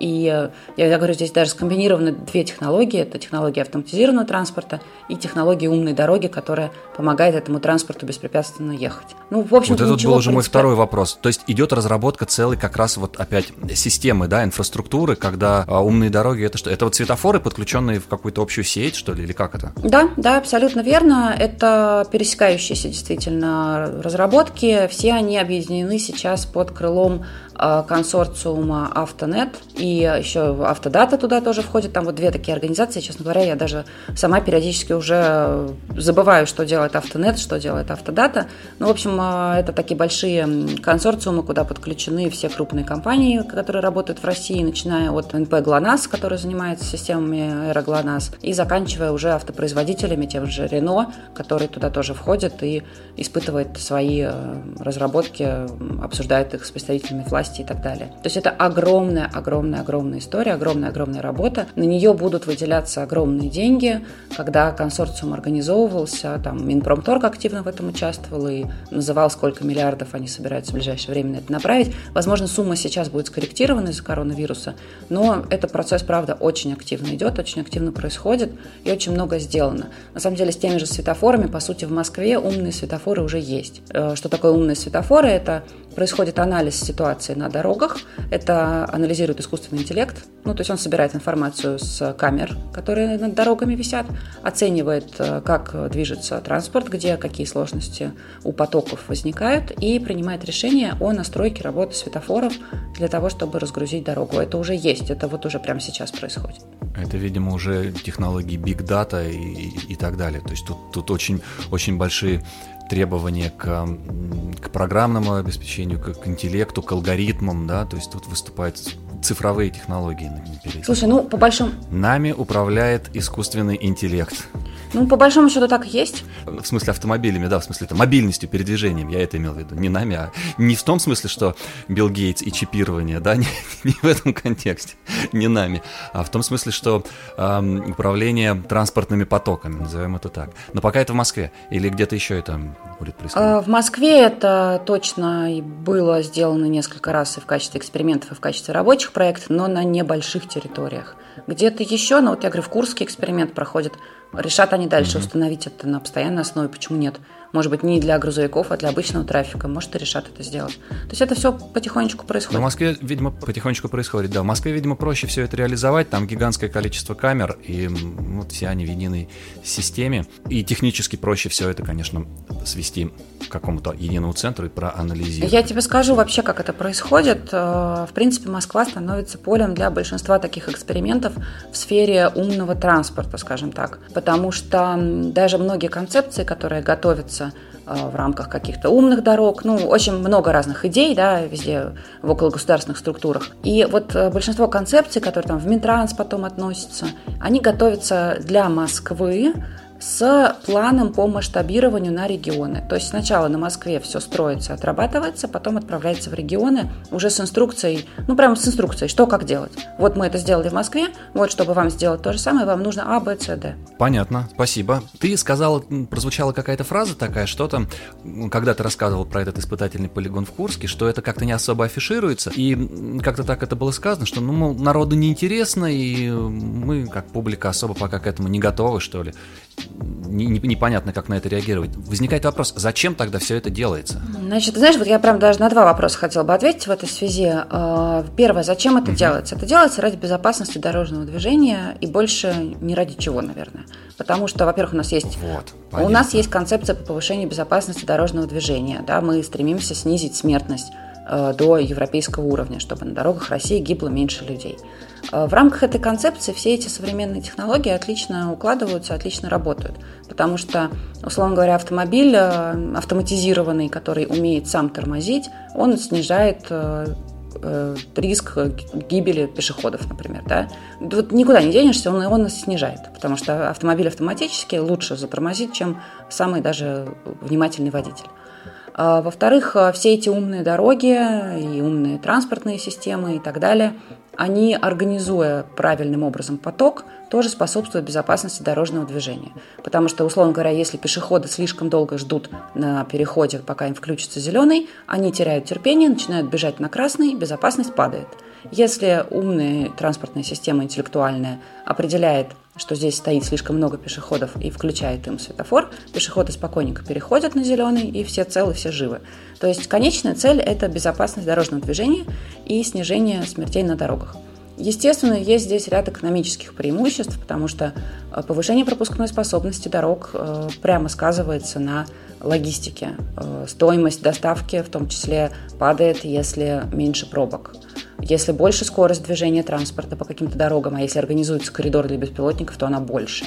И э, я, говорю, здесь даже скомбинированы две технологии. Это технология автоматизированного транспорта и технология умной дороги, которая помогает этому транспорту беспрепятственно ехать. Ну, в общем, вот это был уже мой второй вопрос. То есть идет разработка целой как раз вот опять системы, да, инфраструктуры, когда а, умные дороги это что? Это вот светофоры, подключенные в какую-то общую сеть, что ли, или как это? Да, да, абсолютно верно. Это пересекающиеся действительно разработки. Все они объединены сейчас под крылом а, консорциума Автонет и еще Автодата туда тоже входит. Там вот две такие организации. Честно говоря, я даже сама периодически уже забываю, что делает Автонет, что делает Автодата. Ну, в общем, а, это такие большие консорциумы, куда подключены все крупные компании, которые работают в России, начиная от НП ГЛОНАСС, который занимается системами аэроглонасс, и заканчивая уже автопроизводителями, тем же Рено, который туда тоже входит и испытывает свои э, разработки, обсуждает их с представителями власти и так далее. То есть это огромная, огромная, история, огромная, огромная работа. На нее будут выделяться огромные деньги. Когда консорциум организовывался, там Минпромторг активно в этом участвовал и называл, сколько миллиардов они собираются в ближайшее время на это направить. Возможно, сумма сейчас будет скорректирована из-за коронавируса, но этот процесс, правда, очень активно идет, очень активно происходит и очень много сделано. На самом деле, с теми же светофорами, по сути, в Москве умные светофоры уже есть. Э, что такое умные светофоры? Это происходит анализ ситуации на дорогах. Это анализирует искусственный интеллект. Ну, то есть он собирает информацию с камер, которые над дорогами висят, оценивает, э, как движется транспорт, где какие сложности у потоков возникают, и принимает решение о настройке работы светофоров для того, чтобы разгрузить дорогу. Это уже есть, это вот уже прямо сейчас происходит. Это, видимо, уже технологии Big Data и, и, и так далее. То есть тут, тут очень, очень большие требования к, к программному обеспечению, к, к интеллекту, к алгоритмам, да, то есть тут выступают цифровые технологии. Слушай, ну, по большому... Нами управляет искусственный интеллект. Ну, по большому счету так и есть. В смысле автомобилями, да, в смысле это мобильностью, передвижением, я это имел в виду. Не нами, а не в том смысле, что Билл Гейтс и чипирование, да, не, не в этом контексте, не нами, а в том смысле, что эм, управление транспортными потоками, назовем это так. Но пока это в Москве или где-то еще это будет происходить? А, в Москве это точно и было сделано несколько раз и в качестве экспериментов, и в качестве рабочих проектов, но на небольших территориях. Где-то еще, ну вот я говорю, в Курске эксперимент проходит Решат они дальше угу. установить это на постоянной основе, почему нет? Может быть, не для грузовиков, а для обычного трафика. Может, и решат это сделать. То есть это все потихонечку происходит. Но в Москве, видимо, потихонечку происходит, да. В Москве, видимо, проще все это реализовать. Там гигантское количество камер, и вот все они в единой системе. И технически проще все это, конечно, свести к какому-то единому центру и проанализировать. Я тебе скажу вообще, как это происходит. Э, в принципе, Москва становится полем для большинства таких экспериментов в сфере умного транспорта, скажем так. Потому что даже многие концепции, которые готовятся реализуется в рамках каких-то умных дорог, ну, очень много разных идей, да, везде в окологосударственных структурах. И вот э, большинство концепций, которые там в Минтранс потом относятся, они готовятся для Москвы с планом по масштабированию на регионы. То есть сначала на Москве все строится, отрабатывается, потом отправляется в регионы уже с инструкцией, ну прямо с инструкцией, что как делать. Вот мы это сделали в Москве, вот чтобы вам сделать то же самое, вам нужно А, Б, С, Д. Понятно, спасибо. Ты сказала, прозвучала какая-то фраза такая, что-то, когда ты рассказывал про этот испытательный полигон в Курске, что это как-то не особо афишируется, и как-то так это было сказано, что, ну, мол, народу неинтересно, и мы, как публика, особо пока к этому не готовы, что ли не, не, непонятно, как на это реагировать. Возникает вопрос, зачем тогда все это делается? Значит, знаешь, вот я прям даже на два вопроса хотела бы ответить в этой связи. А, первое, зачем это угу. делается? Это делается ради безопасности дорожного движения и больше не ради чего, наверное. Потому что, во-первых, у нас есть вот, у нас есть концепция по повышению безопасности дорожного движения. Да, мы стремимся снизить смертность до европейского уровня, чтобы на дорогах России гибло меньше людей. Э, в рамках этой концепции все эти современные технологии отлично укладываются, отлично работают. Потому что, условно говоря, автомобиль э, автоматизированный, который умеет сам тормозить, он снижает э, риск гибели пешеходов, например. Да? Вот никуда не денешься, он его снижает, потому что автомобиль автоматически лучше затормозит, чем самый даже внимательный водитель. А, во-вторых, все эти умные дороги и умные транспортные системы и так далее – они, организуя правильным образом поток, тоже способствуют безопасности дорожного движения. Потому что, условно говоря, если пешеходы слишком долго ждут на переходе, пока им включится зеленый, они теряют терпение, начинают бежать на красный, безопасность падает. Если умная транспортная система интеллектуальная определяет, что здесь стоит слишком много пешеходов и включает им светофор, пешеходы спокойненько переходят на зеленый, и все целы, все живы. То есть конечная цель – это безопасность дорожного движения и снижение смертей на дорогах. Естественно, есть здесь ряд экономических преимуществ, потому что э, повышение пропускной способности дорог э, прямо сказывается на логистике. Э, стоимость доставки в том числе падает, если меньше пробок. Если больше скорость движения транспорта по каким-то дорогам, а если организуется коридор для беспилотников, то она больше.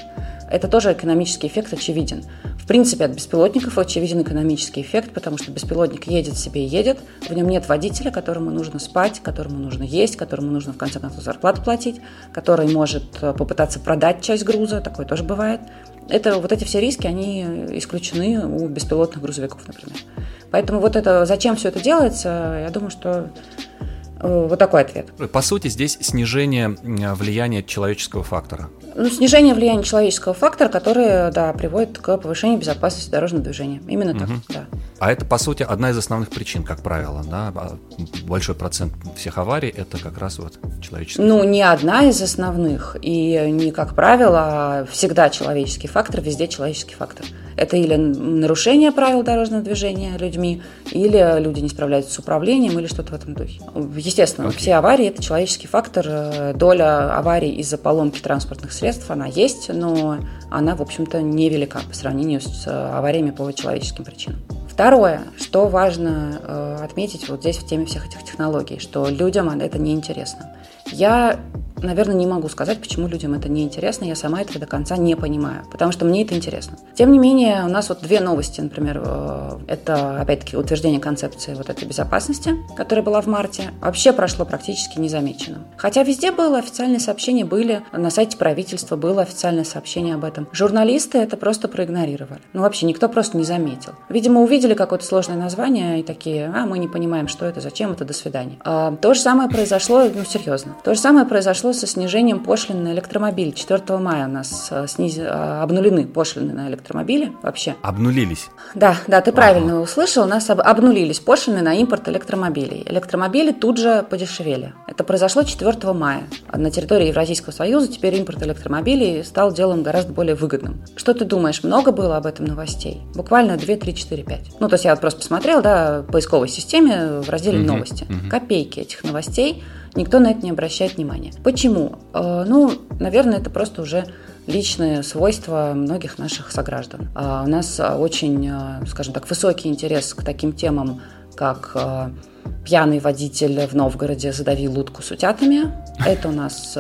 Это тоже экономический эффект очевиден. В принципе, от беспилотников очевиден экономический эффект, потому что беспилотник едет себе и едет, в нем нет водителя, которому нужно спать, которому нужно есть, которому нужно в конце концов зарплату платить, который может э, попытаться продать часть груза, такое тоже бывает. Это, вот эти все риски, они исключены у беспилотных грузовиков, например. Поэтому вот это, зачем все это делается, я думаю, что вот такой ответ. По сути, здесь снижение влияния человеческого фактора. Ну, снижение влияния человеческого фактора, которое, да, приводит к повышению безопасности дорожного движения. Именно так, да. А это, по сути, одна из основных причин, как правило, да? А большой процент всех аварий – это как раз вот человеческий Ну, не одна из основных, и не как правило, а всегда человеческий фактор, везде человеческий фактор. Это или нарушение правил дорожного движения людьми, или люди не справляются с управлением, или что-то в этом духе. Естественно, okay. все аварии – это человеческий фактор. Доля аварий из-за поломки транспортных средств, она есть, но она, в общем-то, невелика по сравнению с авариями по человеческим причинам. Второе, что важно э, отметить вот здесь в теме всех этих технологий, что людям это неинтересно. Я наверное, не могу сказать, почему людям это не интересно. Я сама этого до конца не понимаю, потому что мне это интересно. Тем не менее, у нас вот две новости, например, э, это, опять-таки, утверждение концепции вот этой безопасности, которая была в марте, вообще прошло практически незамеченным. Хотя везде было официальные сообщения, были на сайте правительства было официальное сообщение об этом. Журналисты это просто проигнорировали. Ну, вообще, никто просто не заметил. Видимо, увидели какое-то сложное название и такие, а, мы не понимаем, что это, зачем это, до свидания. А, то же самое произошло, ну, серьезно. То же самое произошло со снижением пошлин на электромобиль. 4 мая у нас э, сниз... Э, обнулены пошлины на электромобили вообще. Обнулились? Да, да, ты правильно ага. услышал. У нас об... обнулились пошлины на импорт электромобилей. Электромобили тут же подешевели. Это произошло 4 мая. На территории Евразийского союза теперь импорт электромобилей стал делом гораздо более выгодным. Что ты думаешь, много было об этом новостей? Буквально 2, 3, 4, 5. Ну, то есть я вот просто посмотрел, да, в поисковой системе в разделе угу, «Новости». Угу. Копейки этих новостей – никто на это не обращает внимания. Почему? Э, ну, наверное, это просто уже личные свойства многих наших сограждан. А у нас очень, э, скажем так, высокий интерес к таким темам, как э, пьяный водитель в Новгороде задавил утку с утятами. Это у нас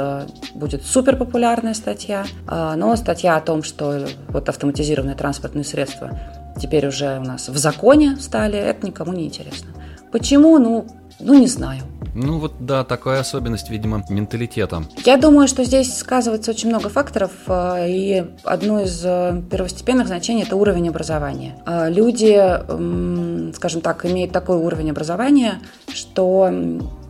будет супер популярная статья. Но статья о том, что вот автоматизированные транспортные средства теперь уже у нас в законе стали, это никому не интересно. Почему? Ну, ну не знаю. Ну вот да, такая особенность, видимо, менталитета. Я думаю, что здесь сказывается очень много факторов, э, и одно из э, первостепенных значений – это уровень образования. Э, люди, скажем так, имеют такой уровень образования, что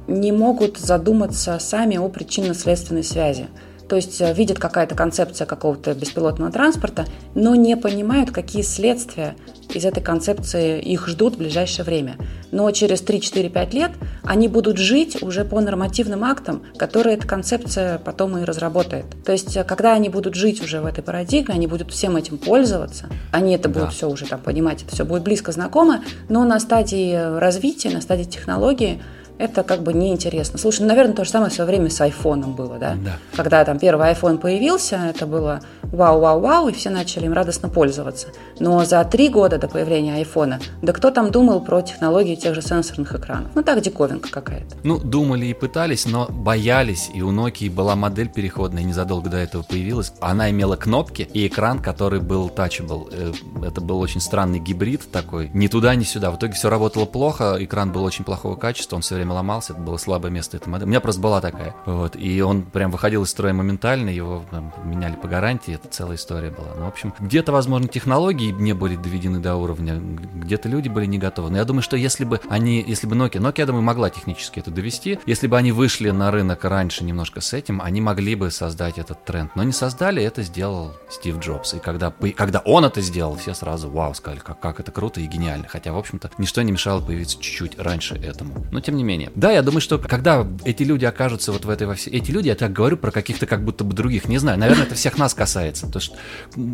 не могут задуматься сами о причинно-следственной связи. То есть видят какая-то концепция какого-то беспилотного транспорта, но не понимают, какие следствия из этой концепции их ждут в ближайшее время. Но через 3-4-5 лет они будут жить уже по нормативным актам, которые эта концепция потом и разработает. То есть, когда они будут жить уже в этой парадигме, они будут всем этим пользоваться, они это будут да. все уже там понимать, это все будет близко знакомо, но на стадии развития, на стадии технологии это как бы неинтересно. Слушай, ну, наверное, то же самое в свое время с айфоном было, да? да. Когда там первый iPhone появился, это было вау-вау-вау, и все начали им радостно пользоваться. Но за три года до появления айфона, да кто там думал про технологии тех же сенсорных экранов? Ну так, диковинка какая-то. Ну, думали и пытались, но боялись, и у Nokia была модель переходная, незадолго до этого появилась. Она имела кнопки и экран, который был touchable. Э, это был очень странный гибрид такой, ни туда, ни сюда. В итоге все работало плохо, экран был очень плохого качества, он все время время ломался, это было слабое место этой модели. У меня просто была такая. Вот, и он прям выходил из строя моментально, его там, меняли по гарантии, это целая история была. Ну, в общем, где-то, возможно, технологии не были доведены до уровня, где-то люди были не готовы. Но я думаю, что если бы они, если бы Nokia, Nokia, я думаю, могла технически это довести, если бы они вышли на рынок раньше немножко с этим, они могли бы создать этот тренд. Но не создали, это сделал Стив Джобс. И когда, когда он это сделал, все сразу вау, сказали, как, как это круто и гениально. Хотя, в общем-то, ничто не мешало появиться чуть-чуть раньше этому. Но, тем не менее, мнение. Да, я думаю, что когда эти люди окажутся вот в этой во всей... Эти люди, я так говорю про каких-то как будто бы других, не знаю, наверное, это всех нас касается. То есть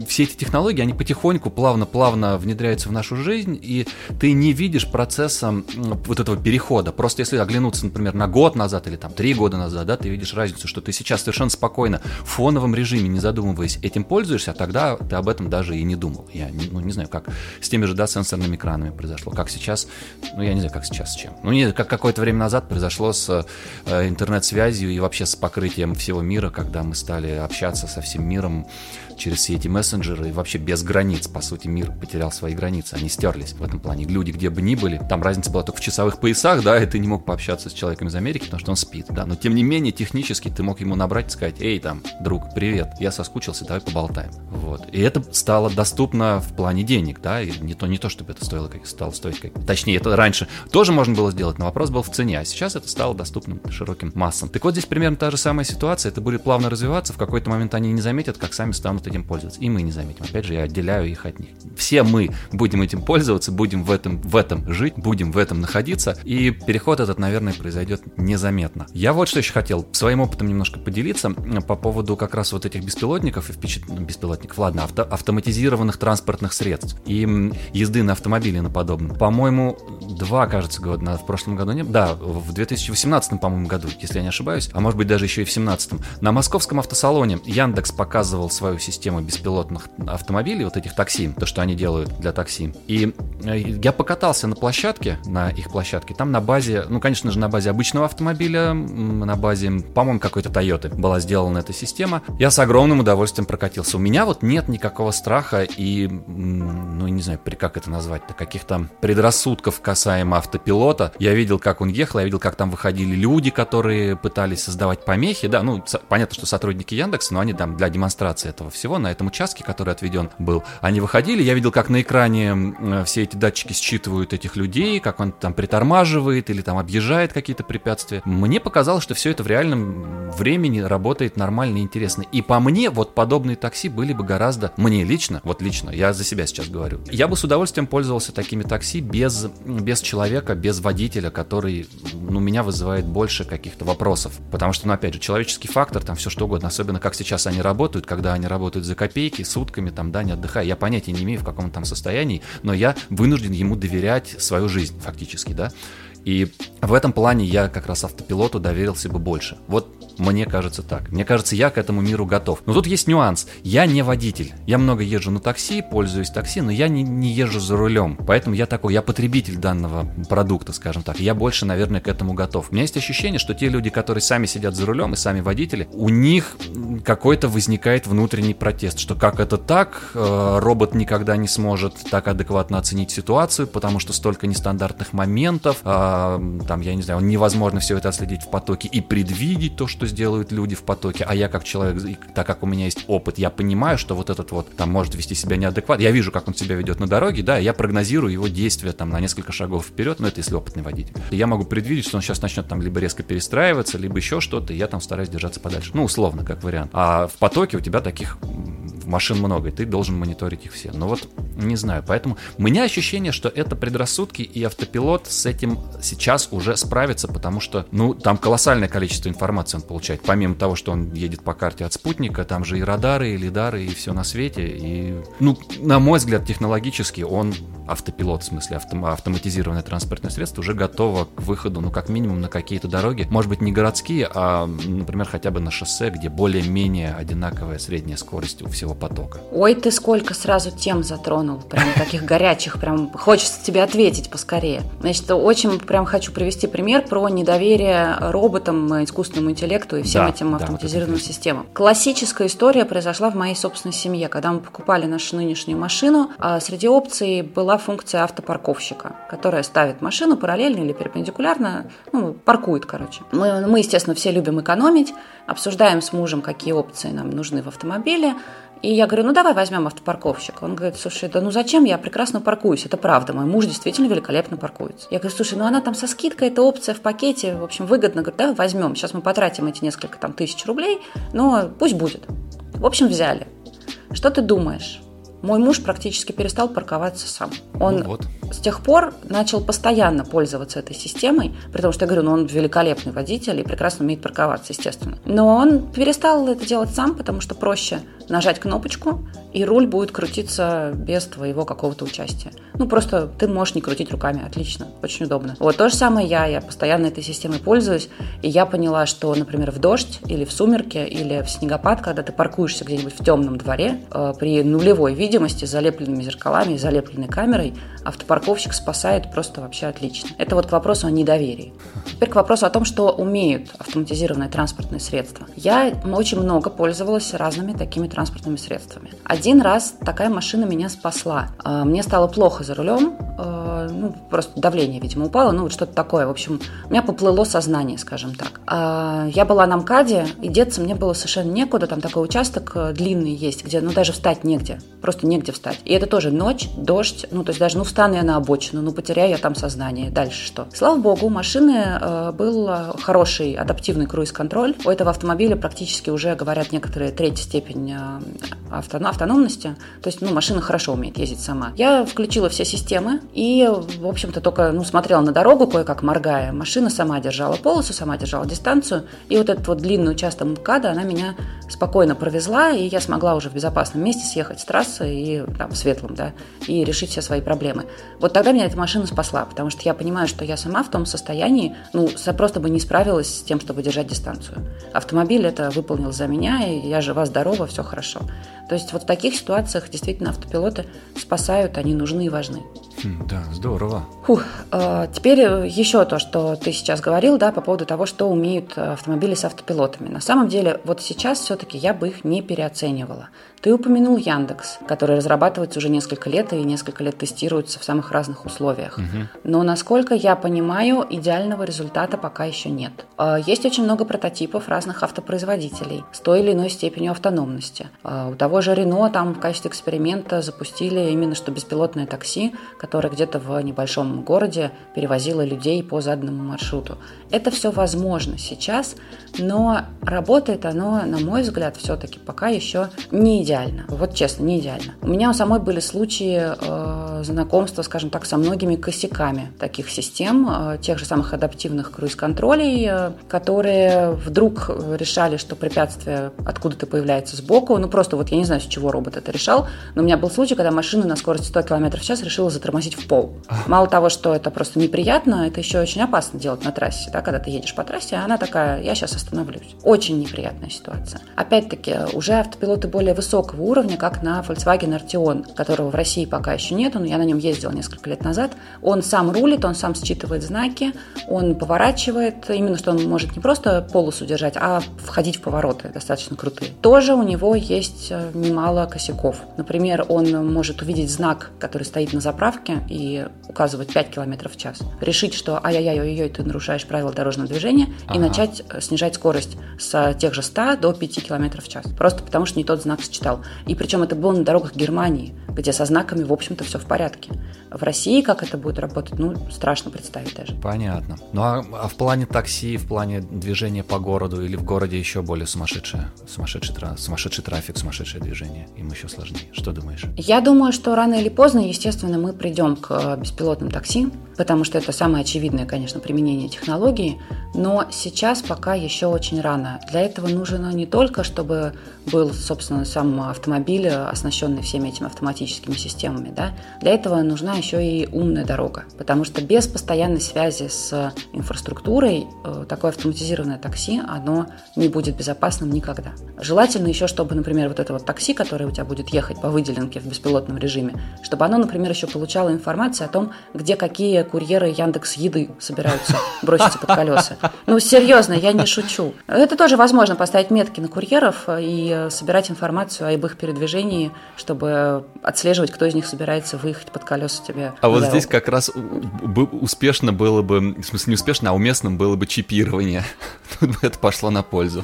все эти технологии, они потихоньку, плавно-плавно внедряются в нашу жизнь, и ты не видишь процесса вот этого перехода. Просто если оглянуться, например, на год назад или там три года назад, да, ты видишь разницу, что ты сейчас совершенно спокойно в фоновом режиме, не задумываясь, этим пользуешься, а тогда ты об этом даже и не думал. Я ну, не знаю, как с теми же, да, сенсорными экранами произошло, как сейчас, ну, я не знаю, как сейчас с чем. Ну, не, как какое-то время назад произошло с э, интернет-связью и вообще с покрытием всего мира, когда мы стали общаться со всем миром через все эти мессенджеры и вообще без границ. По сути, мир потерял свои границы, они стерлись в этом плане. Люди, где бы ни были, там разница была только в часовых поясах, да, и ты не мог пообщаться с человеком из Америки, потому что он спит, да, но тем не менее, технически ты мог ему набрать и сказать, эй, там, друг, привет, я соскучился, давай поболтаем. Вот. И это стало доступно в плане денег, да, и не то, не то, чтобы это стоило, как стало стоить, как, точнее, это раньше тоже можно было сделать, но вопрос был в цене, а сейчас это стало доступным широким массам. Так вот, здесь примерно та же самая ситуация, это будет плавно развиваться, в какой-то момент они не заметят, как сами станут этим пользоваться. И мы не заметим. Опять же, я отделяю их от них. Все мы будем этим пользоваться, будем в этом, в этом жить, будем в этом находиться. И переход этот, наверное, произойдет незаметно. Я вот что еще хотел своим опытом немножко поделиться по поводу как раз вот этих беспилотников и впечат... Ну, беспилотников, ладно, авто... автоматизированных транспортных средств и езды на автомобиле на подобном. По-моему, два, кажется, года в прошлом году не Да, в 2018, по-моему, году, если я не ошибаюсь, а может быть даже еще и в 2017. На московском автосалоне Яндекс показывал свою систему беспилотников беспилотных автомобилей, вот этих такси, то, что они делают для такси. И э, я покатался на площадке, на их площадке, там на базе, ну, конечно же, на базе обычного автомобиля, на базе, по-моему, какой-то Toyota была сделана эта система. Я с огромным удовольствием прокатился. У меня вот нет никакого страха и, ну, не знаю, как это назвать-то, каких-то предрассудков касаемо автопилота. Я видел, как он ехал, я видел, как там выходили люди, которые пытались создавать помехи, да, ну, понятно, что сотрудники Яндекса, но они там для демонстрации этого всего на этом участке, который отведен был, они выходили, я видел, как на экране все эти датчики считывают этих людей, как он там притормаживает или там объезжает какие-то препятствия. Мне показалось, что все это в реальном времени работает нормально и интересно. И по мне, вот подобные такси были бы гораздо, мне лично, вот лично, я за себя сейчас говорю, я бы с удовольствием пользовался такими такси без, без человека, без водителя, который, ну, меня вызывает больше каких-то вопросов. Потому что, ну, опять же, человеческий фактор, там все что угодно, особенно как сейчас они работают, когда они работают за копейки, копейки, сутками там, да, не отдыхая. Я понятия не имею, в каком он там состоянии, но я вынужден ему доверять свою жизнь фактически, да. И в этом плане я как раз автопилоту доверился бы больше. Вот мне кажется так. Мне кажется, я к этому миру готов. Но тут есть нюанс. Я не водитель. Я много езжу на такси, пользуюсь такси, но я не, не езжу за рулем. Поэтому я такой, я потребитель данного продукта, скажем так. Я больше, наверное, к этому готов. У меня есть ощущение, что те люди, которые сами сидят за рулем и сами водители, у них какой-то возникает внутренний протест, что как это так, э, робот никогда не сможет так адекватно оценить ситуацию, потому что столько нестандартных моментов, а, там, я не знаю, невозможно все это отследить в потоке и предвидеть то, что сделают люди в потоке, а я как человек, так как у меня есть опыт, я понимаю, что вот этот вот там может вести себя неадекватно. Я вижу, как он себя ведет на дороге, да, я прогнозирую его действия там на несколько шагов вперед, но это если опытный водитель. Я могу предвидеть, что он сейчас начнет там либо резко перестраиваться, либо еще что-то, и я там стараюсь держаться подальше. Ну, условно, как вариант. А в потоке у тебя таких машин много, и ты должен мониторить их все. Но вот не знаю, поэтому у меня ощущение, что это предрассудки, и автопилот с этим сейчас уже справится, потому что, ну, там колоссальное количество информации он получает. Помимо того, что он едет по карте от спутника, там же и радары, и лидары, и все на свете. И, ну, на мой взгляд, технологически он автопилот, в смысле автом, автоматизированное транспортное средство, уже готово к выходу, ну, как минимум, на какие-то дороги. Может быть, не городские, а, например, хотя бы на шоссе, где более-менее одинаковая средняя скорость у всего потока. Ой, ты сколько сразу тем затронул, прям таких горячих, прям хочется тебе ответить поскорее. Значит, очень прям хочу привести пример про недоверие роботам, искусственному интеллекту и всем да, этим автоматизированным да, вот системам. Классическая история произошла в моей собственной семье. Когда мы покупали нашу нынешнюю машину, а среди опций была функция автопарковщика, которая ставит машину параллельно или перпендикулярно, ну, паркует, короче. Мы, мы, естественно, все любим экономить, обсуждаем с мужем, какие опции нам нужны в автомобиле, и я говорю, ну давай возьмем автопарковщик. Он говорит, слушай, да ну зачем, я прекрасно паркуюсь, это правда, мой муж действительно великолепно паркуется. Я говорю, слушай, ну она там со скидкой, это опция в пакете, в общем, выгодно. Говорю, давай возьмем, сейчас мы потратим эти несколько там тысяч рублей, но пусть будет. В общем, взяли. Что ты думаешь? Мой муж практически перестал парковаться сам. Он, ну вот. С тех пор начал постоянно пользоваться этой системой, потому что я говорю, ну он великолепный водитель и прекрасно умеет парковаться, естественно. Но он перестал это делать сам, потому что проще нажать кнопочку, и руль будет крутиться без твоего какого-то участия. Ну, просто ты можешь не крутить руками, отлично, очень удобно. Вот то же самое я, я постоянно этой системой пользуюсь, и я поняла, что, например, в дождь или в сумерки или в снегопад, когда ты паркуешься где-нибудь в темном дворе, э, при нулевой видимости, залепленными зеркалами, залепленной камерой, автопарковщик спасает просто вообще отлично. Это вот к вопросу о недоверии. Теперь к вопросу о том, что умеют автоматизированные транспортные средства. Я очень много пользовалась разными такими транспортными средствами. Один раз такая машина меня спасла. Э, мне стало плохо за рулем, э, ну, просто давление, видимо, упало, ну, вот что-то такое. В общем, у меня поплыло сознание, скажем так. Э, я была на МКАДе, и деться мне было совершенно некуда, там такой участок длинный есть, где, ну, даже встать негде, просто негде встать. И это тоже ночь, дождь, ну, то есть даже, ну, встану я на обочину, ну, потеряю я там сознание, дальше что? Слава богу, у машины был хороший адаптивный круиз-контроль. У этого автомобиля практически уже, говорят некоторые, третья степень автономности, то есть, ну, машина хорошо умеет ездить сама. Я включила все системы и, в общем-то, только, ну, смотрела на дорогу, кое-как моргая. Машина сама держала полосу, сама держала дистанцию, и вот этот вот длинный участок МКАДа, она меня спокойно провезла, и я смогла уже в безопасном месте съехать с трассы и там, светлом, да, и решить все свои проблемы. Вот тогда меня эта машина спасла, потому что я понимаю, что я сама в том состоянии, ну, просто бы не справилась с тем, чтобы держать дистанцию. Автомобиль это выполнил за меня, и я жива-здорова, все хорошо. То есть вот в таких ситуациях действительно автопилоты спасают, они нужны и важны. Да, здорово. Фух, э, теперь еще то, что ты сейчас говорил, да, по поводу того, что умеют автомобили с автопилотами. На самом деле, вот сейчас все-таки я бы их не переоценивала. Ты упомянул Яндекс, который разрабатывается уже несколько лет и несколько лет тестируется в самых разных условиях. Угу. Но, насколько я понимаю, идеального результата пока еще нет. Есть очень много прототипов разных автопроизводителей с той или иной степенью автономности. У того же Renault там в качестве эксперимента запустили именно что беспилотное такси, которое где-то в небольшом городе перевозило людей по заданному маршруту. Это все возможно сейчас, но работает оно, на мой взгляд, все-таки пока еще не идеально. Вот честно, не идеально. У меня у самой были случаи э, знакомства, скажем так, со многими косяками таких систем, э, тех же самых адаптивных круиз-контролей, э, которые вдруг решали, что препятствие откуда-то появляется сбоку. Ну, просто вот я не знаю, с чего робот это решал, но у меня был случай, когда машина на скорости 100 км в час решила затормозить в пол. Мало того, что это просто неприятно, это еще очень опасно делать на трассе, да, когда ты едешь по трассе, а она такая, я сейчас остановлюсь. Очень неприятная ситуация. Опять-таки, уже автопилоты более высокого уровня, как на Volkswagen Arteon, которого в России пока еще нет, но я на нем ездила несколько лет назад. Он сам рулит, он сам считывает знаки, он поворачивает, именно что он может не просто полосу держать, а входить в повороты достаточно крутые. Тоже у него есть э, немало косяков. Например, он может увидеть знак, который стоит на заправке и указывать 5 км в час. Решить, что ай-яй-яй-ой, ты нарушаешь правила дорожного движения ага. и начать э, снижать скорость с тех же 100 до 5 км в час. Просто потому, что не тот знак сочетается читал. И причем это было на дорогах Германии, где со знаками, в общем-то, все в порядке. В России как это будет работать, ну, страшно представить даже. Понятно. Ну, а, а в плане такси, в плане движения по городу или в городе еще более сумасшедшее, сумасшедший, сумасшедший трафик, сумасшедшее движение? Им еще сложнее. Что думаешь? Я думаю, что рано или поздно, естественно, мы придем к э, беспилотным такси, потому что это самое очевидное, конечно, применение технологии, но сейчас пока еще очень рано. Для этого нужно не только, чтобы был, собственно, сам автомобиль, оснащенный всеми этими автоматическими системами, да, для этого нужна еще и умная дорога, потому что без постоянной связи с инфраструктурой э, такое автоматизированное такси, оно не будет безопасным никогда. Желательно еще, чтобы, например, вот это вот такси, которое у тебя будет ехать по выделенке в беспилотном режиме, чтобы оно, например, еще получало информацию о том, где какие курьеры Яндекс Еды собираются броситься под колеса. Ну, серьезно, я не шучу. Это тоже возможно поставить метки на курьеров и собирать информацию об их передвижении, чтобы отслеживать, кто из них собирается выехать под колеса тебе. А вот здесь как раз успешно было бы, в смысле не успешно, а уместным было бы чипирование. Тут бы это пошло на пользу.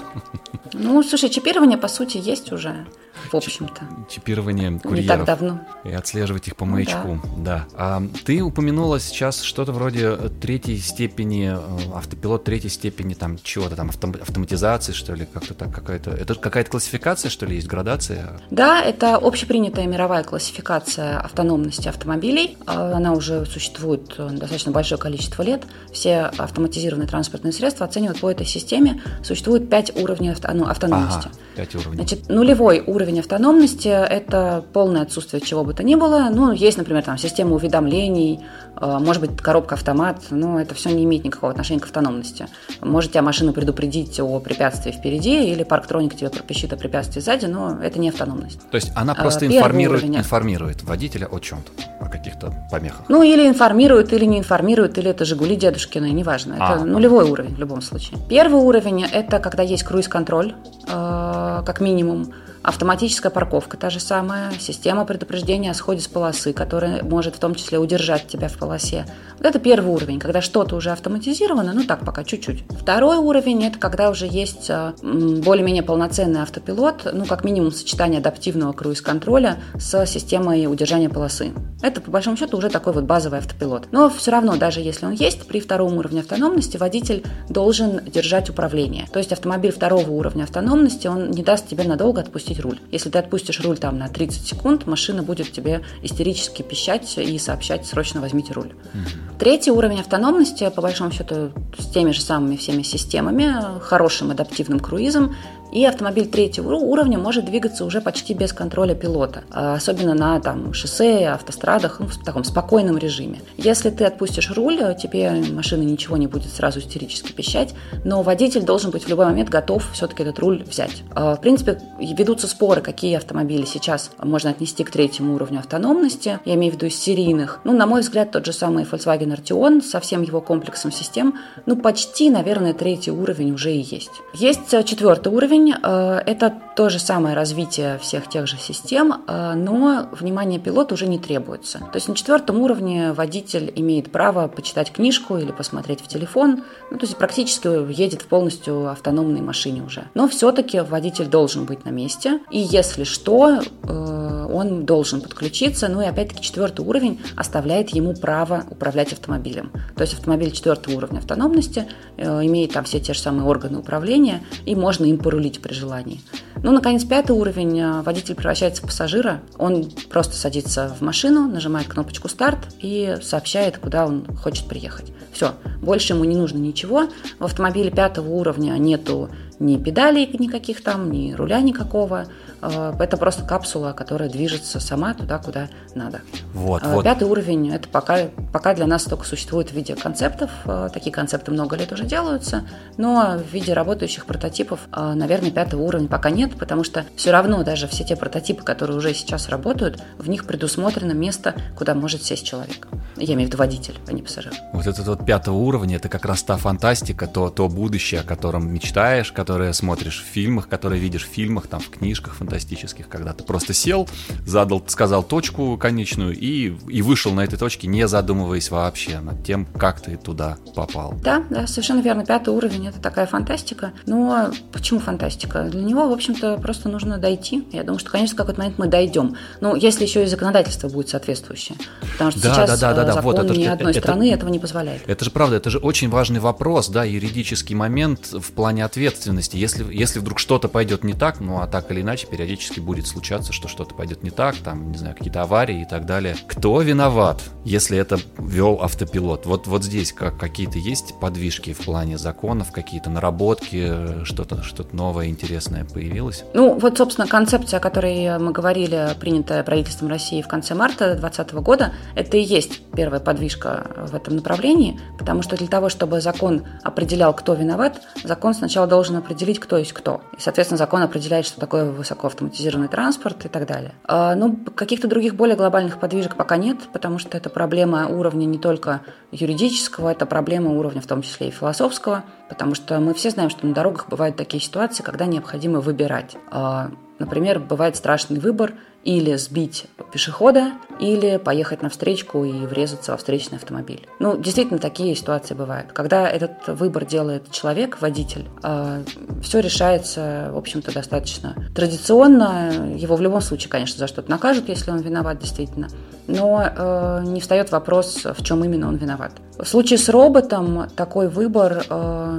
Ну, слушай, чипирование, по сути, есть уже. в общем-то. Чипирование курьеров. Не так давно. И отслеживать их по маячку, да. Да. А, ты упомянула сейчас что-то вроде третьей степени, э, автопилот третьей степени, там, чего-то там, автом, автоматизации, что ли, как-то так, какая-то... Это какая-то классификация, что ли, есть градация? Да, это общепринятая мировая классификация автономности автомобилей. А, она уже существует э, достаточно большое количество лет. Все автоматизированные транспортные средства оценивают по этой системе. Существует пять уровней авто, ну, автономности. Ага, пять уровней. Значит, нулевой уровень автономности – это полное отсутствие чего бы то ни было. Ну, есть, например, там система уведомлений, э, может быть, коробка-автомат, но это все не имеет никакого отношения к автономности. Может тебя машина предупредить о препятствии впереди, или парктроник тебе пропищит о препятствии сзади, но это не автономность. То есть она просто Первый информирует, уровень. информирует водителя о чем-то, о каких-то помехах? Ну, или информирует, или не информирует, или это «Жигули» дедушкины, неважно. Это а, нулевой уровень в любом случае. Первый уровень – это когда есть круиз-контроль, э, как минимум, Автоматическая парковка та же самая, система предупреждения о сходе с полосы, которая может в том числе удержать тебя в полосе. Вот это первый уровень, когда что-то уже автоматизировано, ну так пока чуть-чуть. Второй уровень – это когда уже есть а, более-менее полноценный автопилот, ну как минимум сочетание адаптивного круиз-контроля с системой удержания полосы. Это по большому счету уже такой вот базовый автопилот. Но все равно, даже если он есть, при втором уровне автономности водитель должен держать управление. То есть автомобиль второго уровня автономности, он не даст тебе надолго отпустить отпустить руль. Если ты отпустишь руль там на 30 секунд, машина будет тебе истерически пищать и сообщать «срочно возьмите руль». Угу. Третий уровень автономности, по большому счету, с теми же самыми всеми системами, хорошим адаптивным круизом, и автомобиль третьего уровня может двигаться уже почти без контроля пилота, а особенно на там, шоссе, автострадах, ну, в таком спокойном режиме. Если ты отпустишь руль, тебе машина ничего не будет сразу истерически пищать, но водитель должен быть в любой момент готов все-таки этот руль взять. А, в принципе, ведутся споры, какие автомобили сейчас можно отнести к третьему уровню автономности, я имею в виду из серийных. Ну, на мой взгляд, тот же самый Volkswagen Arteon со всем его комплексом систем, ну, почти, наверное, третий уровень уже и есть. Есть э, четвертый уровень, уровень э, – это то же самое развитие всех тех же систем, э, но внимание пилота уже не требуется. То есть на четвертом уровне водитель имеет право почитать книжку или посмотреть в телефон, ну, то есть практически едет в полностью автономной машине уже. Но все-таки водитель должен быть на месте, и если что, э, он должен подключиться. Ну и опять-таки четвертый уровень оставляет ему право управлять автомобилем. То есть автомобиль четвертого уровня автономности имеет там все те же самые органы управления, и можно им порулить включить при желании. Ну, наконец, пятый уровень. Э, водитель превращается в пассажира. Он просто садится в машину, нажимает кнопочку «Старт» и сообщает, куда он хочет приехать. Все, больше ему не нужно ничего. В автомобиле пятого уровня нету ни педалей никаких там, ни руля никакого. Э, это просто капсула, которая движется сама туда, куда надо. Вот, э, Пятый вот. уровень, это пока, пока для нас только существует в виде концептов. Э, такие концепты много лет уже делаются, но в виде работающих прототипов, наверное, пятого уровня пока нет, потому что все равно даже все те прототипы, которые уже сейчас работают, в них предусмотрено место, куда может сесть человек. Я имею в виду водитель, а не пассажир. Вот этот вот пятого уровня, это как раз та фантастика, то, то будущее, о котором мечтаешь, которое смотришь в фильмах, которое видишь в фильмах, там, в книжках фантастических, когда ты просто сел, задал, сказал точку конечную и, и вышел на этой точке, не задумываясь вообще над тем, как ты туда попал. Да, да, совершенно верно. Пятый уровень — это такая фантастика. Но почему фантастика? Для него, в общем-то, просто нужно дойти. Я думаю, что, конечно, в какой-то момент мы дойдем. Ну, если еще и законодательство будет соответствующее. Потому что да, сейчас да, да, да, да. закон вот, это, ни одной это, страны это, этого не позволяет. Это же правда, это же очень важный вопрос, да, юридический момент в плане ответственности. Если, если вдруг что-то пойдет не так, ну, а так или иначе, периодически будет случаться, что что-то пойдет не так, там, не знаю, какие-то аварии и так далее. Кто виноват, если это вел автопилот? Вот, вот здесь как, какие-то есть подвижки в плане законов, какие-то наработки, что-то что новое, интересное появилось? Ну, вот, собственно, концепция, о которой мы говорили, принятая правительством России в конце марта 2020 года, это и есть первая подвижка в этом направлении, потому что для того, чтобы закон определял, кто виноват, закон сначала должен определить, кто есть кто. И, соответственно, закон определяет, что такое высокоавтоматизированный транспорт и так далее. А, ну, каких-то других более глобальных подвижек пока нет, потому что это проблема уровня не только юридического, это проблема уровня в том числе и философского, потому что мы все знаем, что на дорогах бывают такие ситуации, когда необходимо выбирать. А, Например, бывает страшный выбор или сбить пешехода, или поехать на встречку и врезаться во встречный автомобиль. Ну, действительно, такие ситуации бывают. Когда этот выбор делает человек, водитель, э, все решается, в общем-то, достаточно традиционно. Его в любом случае, конечно, за что-то накажут, если он виноват, действительно. Но э, не встает вопрос, в чем именно он виноват. В случае с роботом такой выбор, э,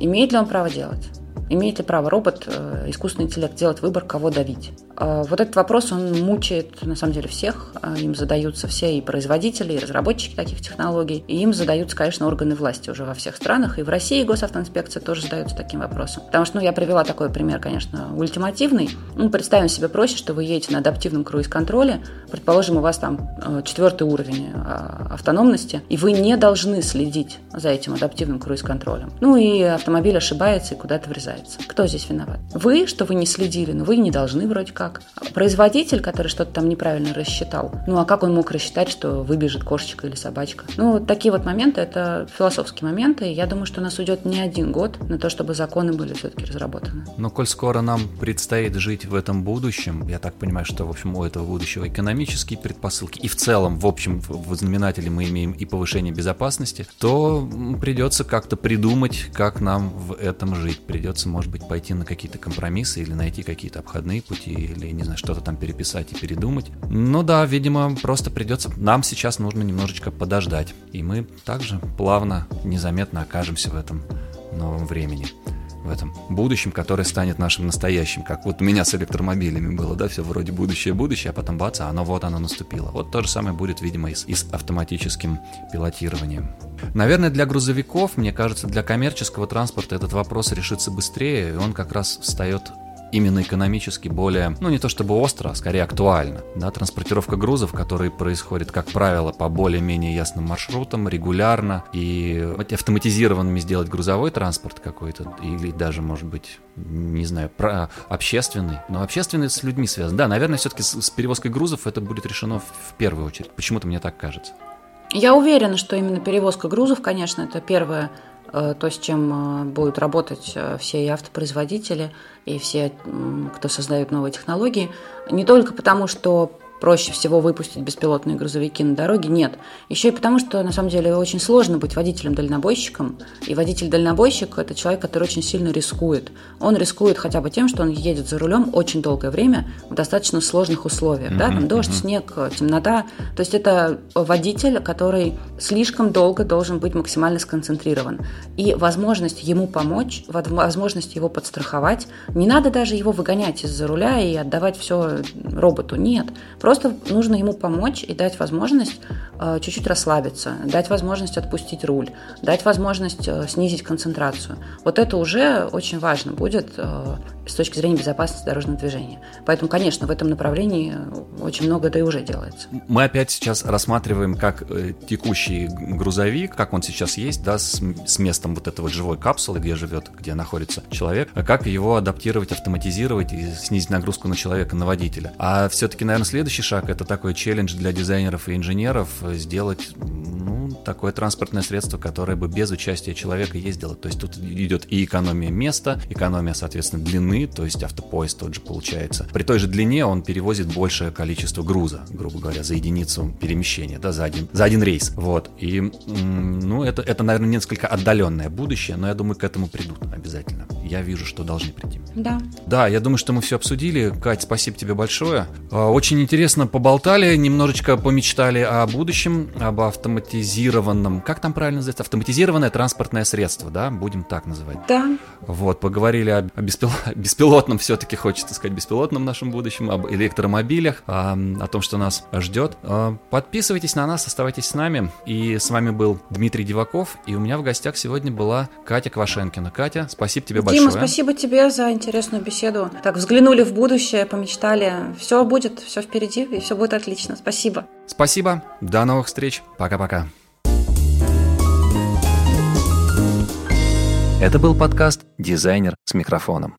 имеет ли он право делать? Имеет ли право робот, э, искусственный интеллект, делать выбор, кого давить? Э, вот этот вопрос, он мучает, на самом деле, всех. Э, им задаются все и производители, и разработчики таких технологий. И им задаются, конечно, органы власти уже во всех странах. И в России госавтоинспекция тоже задается таким вопросом. Потому что, ну, я привела такой пример, конечно, ультимативный. Ну, представим себе проще, что вы едете на адаптивном круиз-контроле. Предположим, у вас там четвертый уровень автономности, и вы не должны следить за этим адаптивным круиз-контролем. Ну, и автомобиль ошибается и куда-то врезается получается. Кто здесь виноват? Вы, что вы не следили, но вы не должны вроде как. Производитель, который что-то там неправильно рассчитал, ну а как он мог рассчитать, что выбежит кошечка или собачка? Ну, вот такие вот моменты, это философские моменты, и я думаю, что у нас уйдет не один год на то, чтобы законы были все-таки разработаны. Но коль скоро нам предстоит жить в этом будущем, я так понимаю, что, в общем, у этого будущего экономические предпосылки, и в целом, в общем, в знаменателе мы имеем и повышение безопасности, то придется как-то придумать, как нам в этом жить. Придется может быть, пойти на какие-то компромиссы или найти какие-то обходные пути, или, не знаю, что-то там переписать и передумать. Ну да, видимо, просто придется... Нам сейчас нужно немножечко подождать, и мы также плавно, незаметно окажемся в этом новом времени в этом будущем, которое станет нашим настоящим, как вот у меня с электромобилями было, да, все вроде будущее-будущее, а потом бац, а оно вот оно наступило. Вот то же самое будет, видимо, и с, и с автоматическим пилотированием. Наверное, для грузовиков, мне кажется, для коммерческого транспорта этот вопрос решится быстрее, и он как раз встает именно экономически более, ну не то чтобы остро, а скорее актуально. Да, транспортировка грузов, которые происходит, как правило, по более-менее ясным маршрутам, регулярно, и автоматизированными сделать грузовой транспорт какой-то, или даже, может быть, не знаю, про общественный, но общественный с людьми связан. Да, наверное, все-таки с, с перевозкой грузов это будет решено в, в первую очередь. Почему-то мне так кажется. Я уверена, что именно перевозка грузов, конечно, это первое то, с чем э, будут работать э, все и автопроизводители, и все, кто создает новые технологии, не только потому, что проще всего выпустить беспилотные грузовики на дороге. Нет. Еще и потому, что на самом деле очень сложно быть водителем-дальнобойщиком. И водитель-дальнобойщик – это человек, который очень сильно рискует. Он рискует хотя бы тем, что он едет за рулем очень долгое время в достаточно сложных условиях. Mm-hmm. Да? Там дождь, mm-hmm. снег, темнота. То есть это водитель, который слишком долго должен быть максимально сконцентрирован. И возможность ему помочь, возможность его подстраховать, не надо даже его выгонять из-за руля и отдавать все роботу. Нет. Просто Просто нужно ему помочь и дать возможность чуть-чуть расслабиться, дать возможность отпустить руль, дать возможность э, снизить концентрацию. Вот это уже очень важно будет э, с точки зрения безопасности дорожного движения. Поэтому, конечно, в этом направлении очень много да и уже делается. Мы опять сейчас рассматриваем как текущий грузовик, как он сейчас есть, да, с, с местом вот этого живой капсулы, где живет, где находится человек, как его адаптировать, автоматизировать и снизить нагрузку на человека, на водителя. А все-таки, наверное, Следующий шаг это такой челлендж для дизайнеров и инженеров сделать ну, такое транспортное средство, которое бы без участия человека ездило. То есть тут идет и экономия места, экономия, соответственно, длины, то есть автопоезд тот же получается. При той же длине он перевозит большее количество груза, грубо говоря, за единицу перемещения, да, за один, за один рейс. Вот. И, ну, это, это, наверное, несколько отдаленное будущее, но я думаю, к этому придут обязательно. Я вижу, что должны прийти. Да. Да, я думаю, что мы все обсудили. Кать, спасибо тебе большое. А, очень интересно интересно поболтали, немножечко помечтали о будущем, об автоматизированном, как там правильно называется, автоматизированное транспортное средство, да, будем так называть. Да. Вот, поговорили о, о беспил... беспилотном, все-таки хочется сказать, беспилотном нашем будущем, об электромобилях, о, о том, что нас ждет. А, подписывайтесь на нас, оставайтесь с нами. И с вами был Дмитрий Диваков, и у меня в гостях сегодня была Катя Квашенкина. Катя, спасибо тебе большое. Дима, спасибо тебе за интересную беседу. Так, взглянули в будущее, помечтали. Все будет, все впереди и все будет отлично. Спасибо. Спасибо. До новых встреч. Пока-пока. Это был подкаст «Дизайнер с микрофоном».